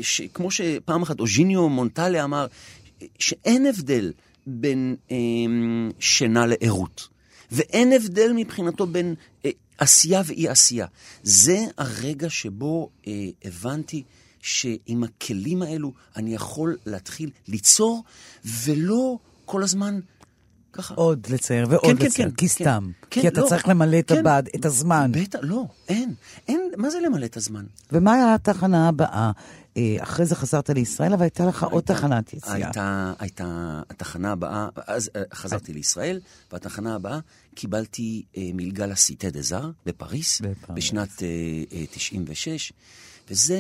ש, כמו שפעם אחת אוז'יניו מונטלה אמר, שאין הבדל בין אה, שינה לערות. ואין הבדל מבחינתו בין אה, עשייה ואי עשייה. זה הרגע שבו אה, הבנתי שעם הכלים האלו אני יכול להתחיל ליצור, ולא כל הזמן ככה. עוד לצייר ועוד כן, כן לצייר, כן, כי כן, סתם. כן, כי אתה לא, צריך למלא את כן, הבד, את הזמן. בטח, לא, אין. אין, מה זה למלא את הזמן? ומה היה התחנה הבאה? אה, אחרי זה חזרת לישראל, אבל הייתה לך עוד תחנת יציאה. הייתה, הייתה התחנה הבאה, אז אה, חזרתי לישראל, והתחנה הבאה קיבלתי אה, מלגה לסיטה דה זר בפריס, בפריס. בשנת אה, אה, 96, וזה,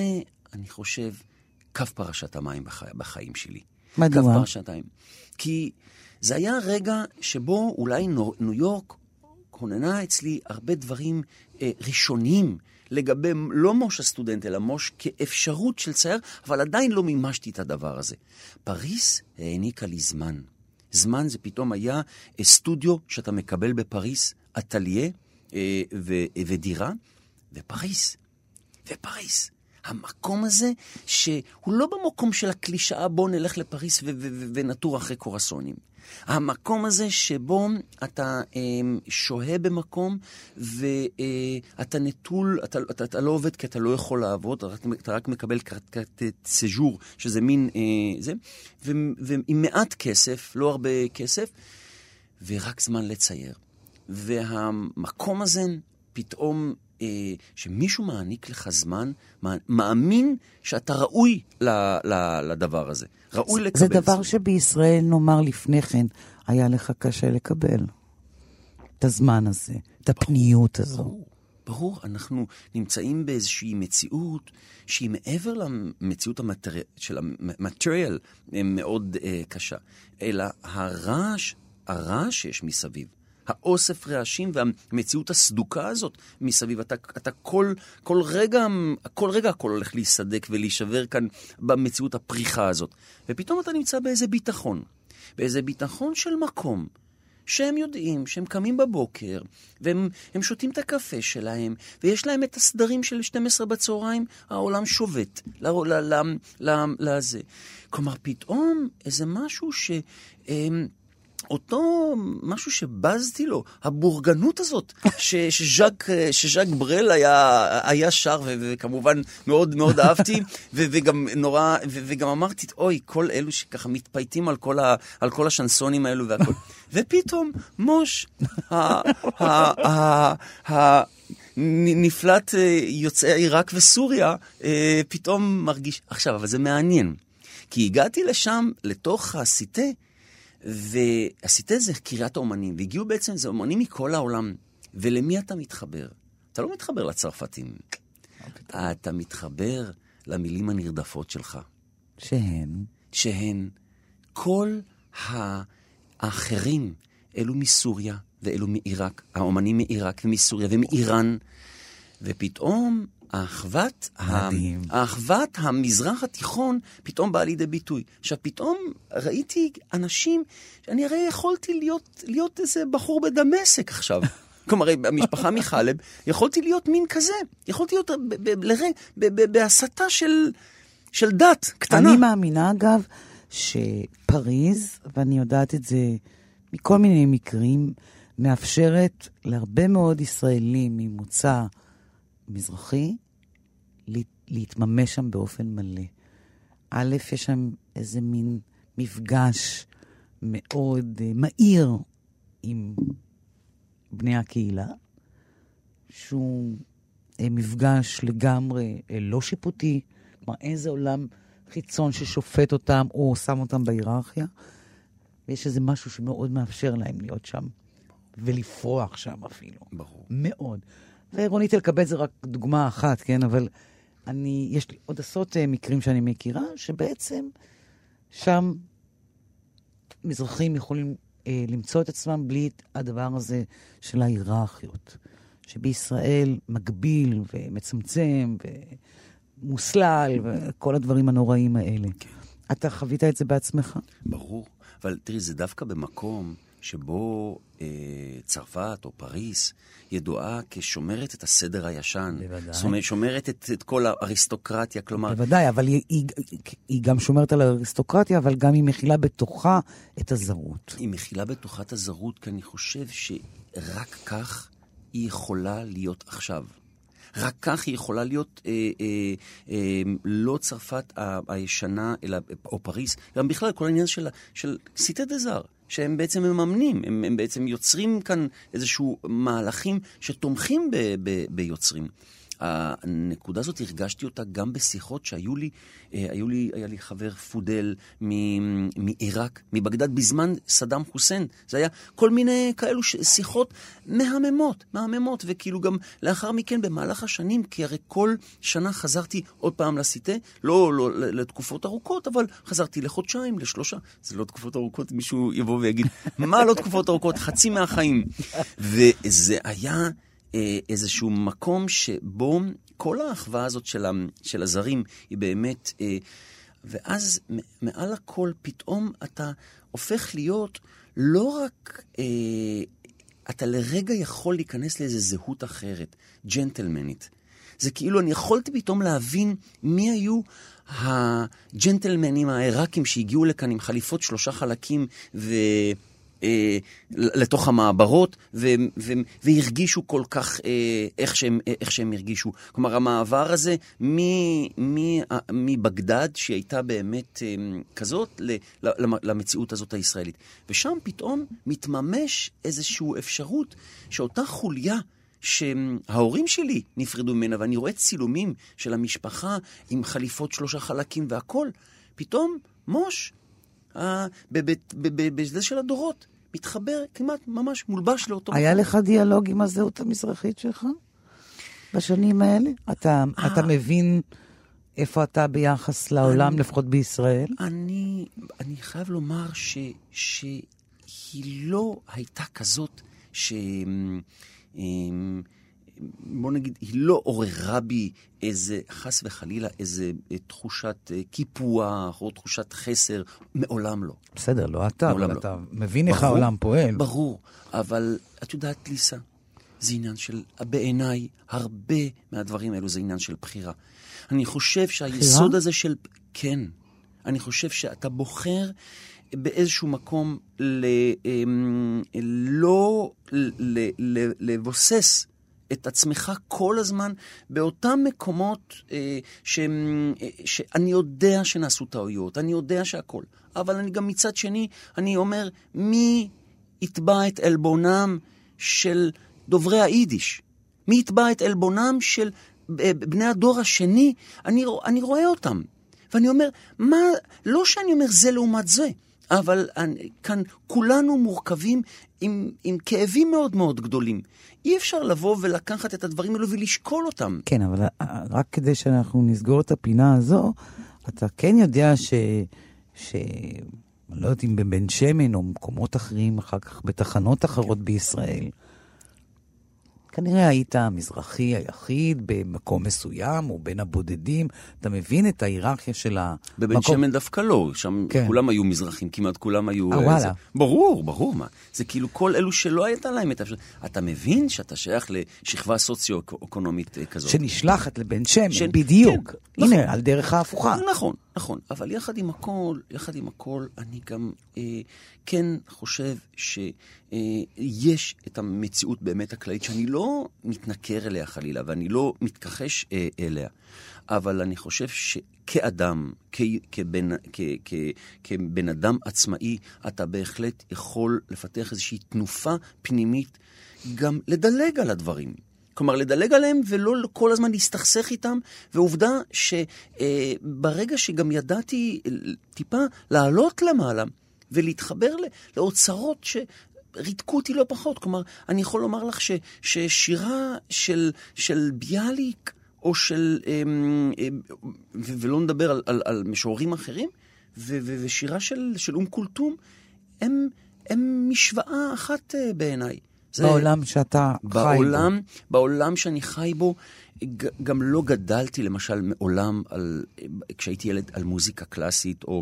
אני חושב, קו פרשת המים בחי, בחיים שלי. מדוע? קו פרשת המים. כי זה היה רגע שבו אולי נו- ניו יורק כוננה אצלי הרבה דברים אה, ראשוניים לגבי לא מוש הסטודנט, אלא מוש כאפשרות של צייר, אבל עדיין לא מימשתי את הדבר הזה. פריס העניקה לי זמן. זמן זה פתאום היה אה, סטודיו שאתה מקבל בפריס, אטליה אה, ו- ודירה, ופריס. ופריס. המקום הזה, שהוא לא במקום של הקלישאה, בוא נלך לפריס ו- ו- ו- ונתור אחרי קרואסונים. המקום הזה שבו אתה אה, שוהה במקום ואתה אה, נטול, אתה, אתה, אתה לא עובד כי אתה לא יכול לעבוד, אתה אתה רק מקבל כרטיס סז'ור, שזה מין אה, זה, ו, ועם מעט כסף, לא הרבה כסף, ורק זמן לצייר. והמקום הזה פתאום, שמישהו מעניק לך זמן, מאמין שאתה ראוי ל, ל, לדבר הזה. ראוי לקבל זה דבר זמן. שבישראל, נאמר לפני כן, היה לך קשה לקבל. את הזמן הזה, את הפניות הזו. ברור, ברור, אנחנו נמצאים באיזושהי מציאות שהיא מעבר למציאות המטרי... של המטריאל מאוד uh, קשה, אלא הרעש, הרעש שיש מסביב. האוסף רעשים והמציאות הסדוקה הזאת מסביב. אתה, אתה כל, כל רגע, כל רגע הכל הולך להיסדק ולהישבר כאן במציאות הפריחה הזאת. ופתאום אתה נמצא באיזה ביטחון, באיזה ביטחון של מקום. שהם יודעים שהם קמים בבוקר, והם שותים את הקפה שלהם, ויש להם את הסדרים של 12 בצהריים, העולם שובת לזה. כלומר, פתאום איזה משהו ש... אותו משהו שבזתי לו, הבורגנות הזאת, ש, שז'אק, שז'אק ברל היה, היה שר, ו, וכמובן מאוד מאוד אהבתי, ו, וגם נורא, ו, וגם אמרתי, אוי, כל אלו שככה מתפייטים על כל, ה, על כל השנסונים האלו והכל. ופתאום, מוש, נפלט יוצאי עיראק וסוריה, פתאום מרגיש... עכשיו, אבל זה מעניין, כי הגעתי לשם, לתוך הסיטה, ועשית את זה קריית האומנים, והגיעו בעצם, זה אומנים מכל העולם. ולמי אתה מתחבר? אתה לא מתחבר לצרפתים. אתה מתחבר למילים הנרדפות שלך. שהן? שהן כל האחרים, אלו מסוריה ואלו מעיראק, האומנים מעיראק ומסוריה ומאיראן, ופתאום האחוות, מדהים. האחוות המזרח התיכון פתאום באה לידי ביטוי. עכשיו, פתאום ראיתי אנשים, אני הרי יכולתי להיות, להיות איזה בחור בדמשק עכשיו. כלומר, המשפחה מחלב, יכולתי להיות מין כזה. יכולתי להיות בהסתה של, של דת קטנה. אני מאמינה, אגב, שפריז, ואני יודעת את זה מכל מיני מקרים, מאפשרת להרבה מאוד ישראלים ממוצא מזרחי להתממש שם באופן מלא. א', יש שם איזה מין מפגש מאוד uh, מהיר עם בני הקהילה, שהוא uh, מפגש לגמרי uh, לא שיפוטי, כלומר איזה עולם חיצון ששופט אותם או שם אותם בהיררכיה. ויש איזה משהו שמאוד מאפשר להם להיות שם, ולפרוח שם אפילו. ברור. מאוד. ורונית אלקבץ זה רק דוגמה אחת, כן? אבל אני, יש לי עוד עשרות אה, מקרים שאני מכירה, שבעצם שם מזרחים יכולים אה, למצוא את עצמם בלי הדבר הזה של ההיררכיות, שבישראל מגביל ומצמצם ומוסלל וכל הדברים הנוראים האלה. כן. אתה חווית את זה בעצמך? ברור, אבל תראי, זה דווקא במקום שבו אה, צרפת או פריס ידועה כשומרת את הסדר הישן. בוודאי. זאת אומרת, שומרת את, את כל האריסטוקרטיה, כלומר... בוודאי, אבל היא, היא, היא גם שומרת על האריסטוקרטיה, אבל גם היא מכילה בתוכה את הזרות. היא מכילה בתוכה את הזרות, כי אני חושב שרק כך היא יכולה להיות עכשיו. רק כך היא יכולה להיות אה, אה, אה, לא צרפת הישנה, אלא, או פריס, גם בכלל כל העניין של, של סיטה דה זר. שהם בעצם מממנים, הם, הם בעצם יוצרים כאן איזשהו מהלכים שתומכים ב, ב, ביוצרים. הנקודה הזאת, הרגשתי אותה גם בשיחות שהיו לי, אה, היו לי, היה לי חבר פודל מעיראק, מבגדד, בזמן סדאם חוסיין. זה היה כל מיני כאלו שיחות מהממות, מהממות, וכאילו גם לאחר מכן, במהלך השנים, כי הרי כל שנה חזרתי עוד פעם לסיטה, לא, לא לתקופות ארוכות, אבל חזרתי לחודשיים, לשלושה. זה לא תקופות ארוכות, מישהו יבוא ויגיד, מה לא תקופות ארוכות? חצי מהחיים. וזה היה... אה, איזשהו מקום שבו כל האחווה הזאת של, ה, של הזרים היא באמת... אה, ואז מעל הכל פתאום אתה הופך להיות לא רק... אה, אתה לרגע יכול להיכנס לאיזו זהות אחרת, ג'נטלמנית. זה כאילו, אני יכולתי פתאום להבין מי היו הג'נטלמנים העיראקים שהגיעו לכאן עם חליפות שלושה חלקים ו... אה, לתוך המעברות, ו, ו, והרגישו כל כך אה, איך, שהם, איך שהם הרגישו. כלומר, המעבר הזה מבגדד, שהיא הייתה באמת אה, כזאת, ל, למציאות הזאת הישראלית. ושם פתאום מתממש איזושהי אפשרות שאותה חוליה שההורים שלי נפרדו ממנה, ואני רואה צילומים של המשפחה עם חליפות שלושה חלקים והכול, פתאום מוש, בזה של הדורות, מתחבר כמעט ממש מולבש לאותו... היה לך דיאלוג עם הזהות המזרחית שלך בשנים האלה? אתה, אה. אתה מבין איפה אתה ביחס לעולם, אני, לפחות בישראל? אני, אני חייב לומר ש, שהיא לא הייתה כזאת ש... אמ, בוא נגיד, היא לא עוררה בי איזה, חס וחלילה, איזה אה, תחושת אה, קיפוח או תחושת חסר, מעולם לא. בסדר, לא אתה, אבל לא. אתה מבין איך העולם פועל. ברור, אבל את יודעת, ליסה, זה עניין של, בעיניי, הרבה מהדברים האלו זה עניין של בחירה. אני חושב שהיסוד בחירה? הזה של... כן. אני חושב שאתה בוחר באיזשהו מקום ל, אמ, לא לבוסס את עצמך כל הזמן באותם מקומות אה, ש, אה, שאני יודע שנעשו טעויות, אני יודע שהכל. אבל אני גם מצד שני, אני אומר, מי יתבע את עלבונם של דוברי היידיש? מי יתבע את עלבונם של אה, בני הדור השני? אני, אני רואה אותם. ואני אומר, מה, לא שאני אומר זה לעומת זה, אבל כאן כולנו מורכבים עם, עם כאבים מאוד מאוד גדולים. אי אפשר לבוא ולקחת את הדברים האלו ולשקול אותם. כן, אבל אה, רק כדי שאנחנו נסגור את הפינה הזו, אתה כן יודע ש... ש... אני לא יודעת אם בבן שמן או מקומות אחרים, אחר כך בתחנות אחרות בישראל, כנראה היית המזרחי היחיד במקום מסוים, או בין הבודדים. אתה מבין את ההיררכיה של המקום? בבן שמן דווקא לא, שם כן. כולם היו מזרחים, כמעט כולם היו... אה, וואלה. זה... ברור, ברור, מה. זה כאילו כל אלו שלא הייתה להם את האפשרות. אתה מבין שאתה שייך לשכבה סוציו-אקונומית אה, כזאת. שנשלחת לבן שמן, ש... בדיוק. כן, הנה, נכון. על דרך ההפוכה. נכון, נכון. אבל יחד עם הכל, יחד עם הכל, אני גם אה, כן חושב שיש אה, את המציאות באמת הכללית, שאני לא מתנכר אליה חלילה, ואני לא מתכחש אה, אליה, אבל אני חושב שכאדם, כ, כבן, כ, כ, כבן אדם עצמאי, אתה בהחלט יכול לפתח איזושהי תנופה פנימית, גם לדלג על הדברים. כלומר, לדלג עליהם ולא כל הזמן להסתכסך איתם, ועובדה שברגע שגם ידעתי טיפה לעלות למעלה, ולהתחבר לאוצרות שריתקו אותי לא פחות. כלומר, אני יכול לומר לך ש, ששירה של, של ביאליק, או של, אמ, אמ, ולא נדבר על, על, על משוררים אחרים, ו, ו, ושירה של, של אום כולתום, הם, הם משוואה אחת אה, בעיניי. זה בעולם שאתה בעולם, חי בו. בעולם שאני חי בו, גם לא גדלתי למשל מעולם, על, כשהייתי ילד, על מוזיקה קלאסית או...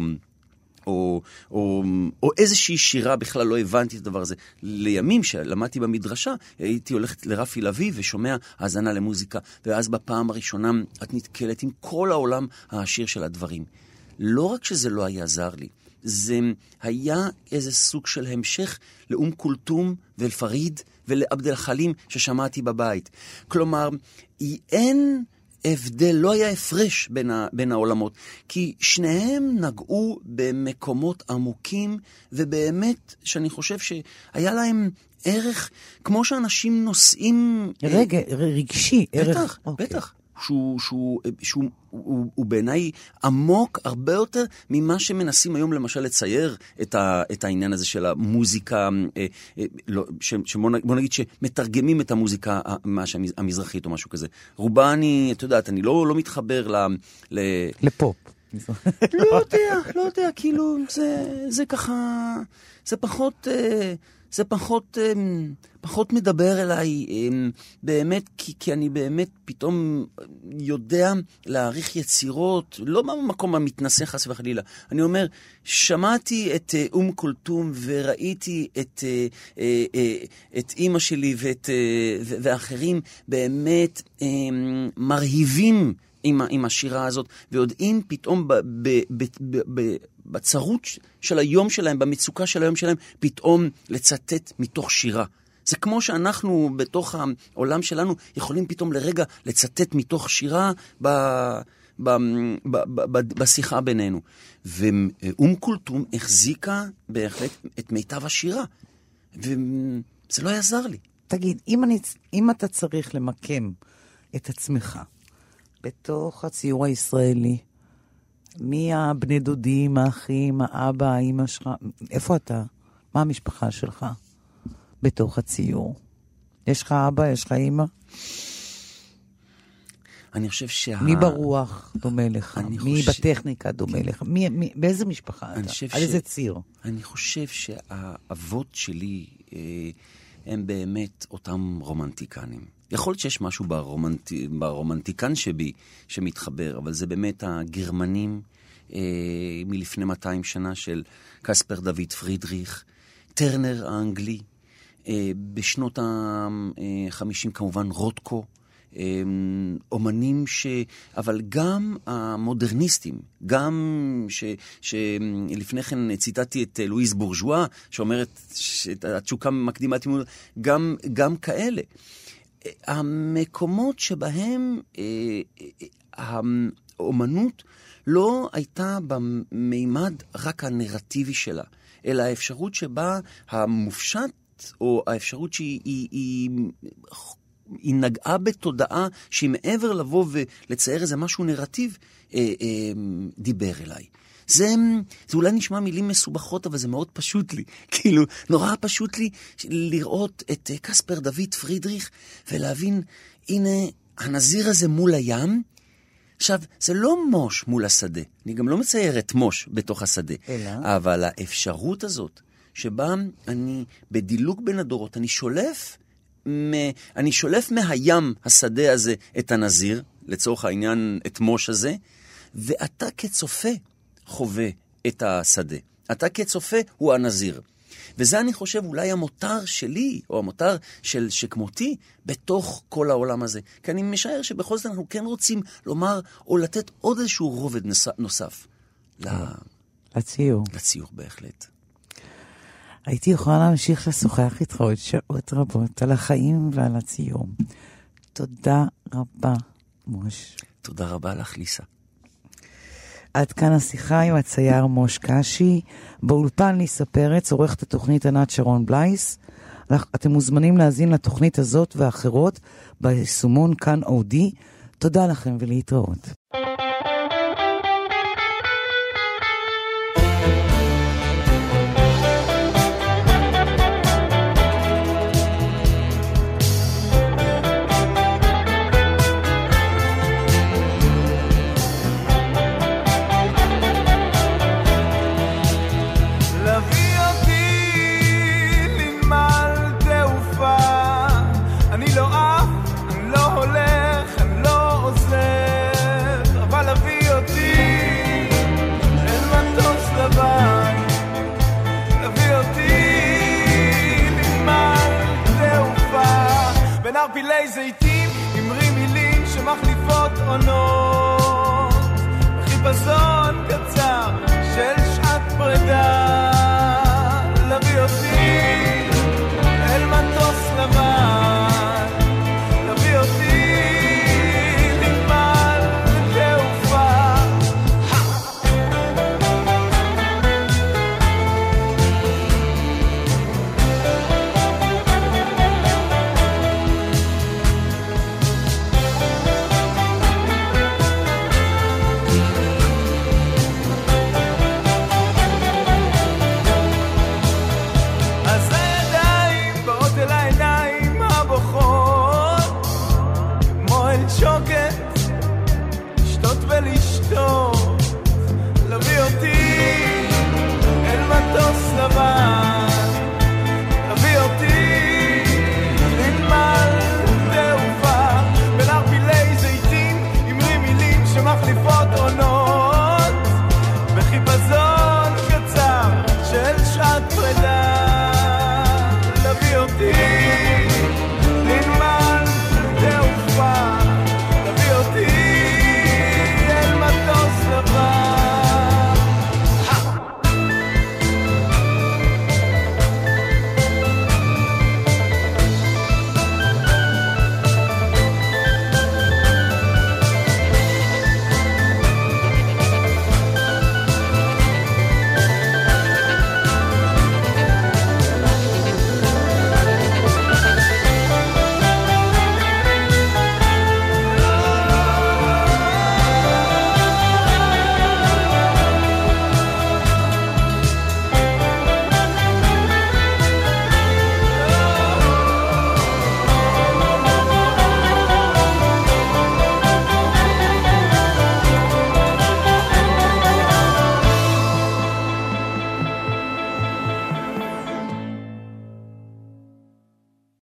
או, או, או איזושהי שירה, בכלל לא הבנתי את הדבר הזה. לימים שלמדתי במדרשה, הייתי הולכת לרפי לביא ושומע האזנה למוזיקה, ואז בפעם הראשונה את נתקלת עם כל העולם העשיר של הדברים. לא רק שזה לא היה זר לי, זה היה איזה סוג של המשך לאום כולתום ואל-פריד ולעבד אל-חלים ששמעתי בבית. כלומר, אין... הבדל, לא היה הפרש בין, ה, בין העולמות, כי שניהם נגעו במקומות עמוקים, ובאמת, שאני חושב שהיה להם ערך, כמו שאנשים נושאים... רגע, רגשי, בטח, ערך... בטח, אוקיי. בטח. שהוא, שהוא, שהוא הוא, הוא בעיניי עמוק הרבה יותר ממה שמנסים היום למשל לצייר את, ה, את העניין הזה של המוזיקה, אה, אה, לא, שבוא נגיד שמתרגמים את המוזיקה המזרחית או משהו כזה. רובה אני, את יודעת, אני לא, לא מתחבר ל... ל... לפופ. לא יודע, לא יודע, כאילו, זה, זה ככה, זה פחות... אה, זה פחות, אמ, פחות מדבר אליי אמ, באמת, כי, כי אני באמת פתאום יודע להעריך יצירות, לא במקום המתנשא חס וחלילה. אני אומר, שמעתי את אה, אום כולתום וראיתי את, אה, אה, את אימא שלי ואת, ואחרים באמת אמ, מרהיבים. עם, עם השירה הזאת, ויודעים פתאום ב, ב, ב, ב, ב, בצרות של היום שלהם, במצוקה של היום שלהם, פתאום לצטט מתוך שירה. זה כמו שאנחנו בתוך העולם שלנו יכולים פתאום לרגע לצטט מתוך שירה ב... ב, ב, ב, ב, בשיחה בינינו. ואום כולתום החזיקה בהחלט את מיטב השירה, וזה לא יעזר לי. תגיד, אם, אני, אם אתה צריך למקם את עצמך בתוך הציור הישראלי, מי הבני דודים, האחים, האבא, האימא שלך? איפה אתה? מה המשפחה שלך בתוך הציור? יש לך אבא? יש לך אימא? אני חושב שה... מי ברוח דומה לך? מי חושב... בטכניקה דומה לך? מי, מי, באיזה משפחה אתה? ש... על איזה ציר? אני חושב שהאבות שלי אה, הם באמת אותם רומנטיקנים. יכול להיות שיש משהו ברומנט... ברומנטיקן שבי שמתחבר, אבל זה באמת הגרמנים אה, מלפני 200 שנה של קספר דוד פרידריך, טרנר האנגלי, אה, בשנות ה-50 כמובן רוטקו. אה, אומנים ש... אבל גם המודרניסטים, גם ש... שלפני כן ציטטתי את לואיז בורז'ואה, שאומרת שהתשוקה מקדימה את גם, גם כאלה. המקומות שבהם אה, אה, האומנות לא הייתה במימד רק הנרטיבי שלה, אלא האפשרות שבה המופשט, או האפשרות שהיא היא, היא, היא נגעה בתודעה שהיא מעבר לבוא ולצייר איזה משהו נרטיב, אה, אה, דיבר אליי. זה, זה אולי נשמע מילים מסובכות, אבל זה מאוד פשוט לי. כאילו, נורא פשוט לי לראות את אה, קספר דוד פרידריך ולהבין, הנה, הנזיר הזה מול הים. עכשיו, זה לא מוש מול השדה, אני גם לא מצייר את מוש בתוך השדה. אלא? אבל האפשרות הזאת, שבה אני, בדילוג בין הדורות, אני שולף, מ, אני שולף מהים השדה הזה את הנזיר, לצורך העניין את מוש הזה, ואתה כצופה חווה את השדה. אתה כצופה הוא הנזיר. וזה, אני חושב, אולי המותר שלי, או המותר של שכמותי, בתוך כל העולם הזה. כי אני משער שבכל זאת אנחנו כן רוצים לומר, או לתת עוד איזשהו רובד נוסף. לציור. לציור, בהחלט. הייתי יכולה להמשיך לשוחח איתך עוד שעות רבות על החיים ועל הציור. תודה רבה, מוש. תודה רבה לך, ליסה. עד כאן השיחה עם הצייר מוש קשי. באולפן ליסה פרץ, עורכת התוכנית ענת שרון בלייס. אתם מוזמנים להאזין לתוכנית הזאת ואחרות ביישומון כאן אודי. תודה לכם ולהתראות. ערפילי זיתים, אמרי מילים שמחליפות עונות. בחיפזון קצר של שעת פרידה,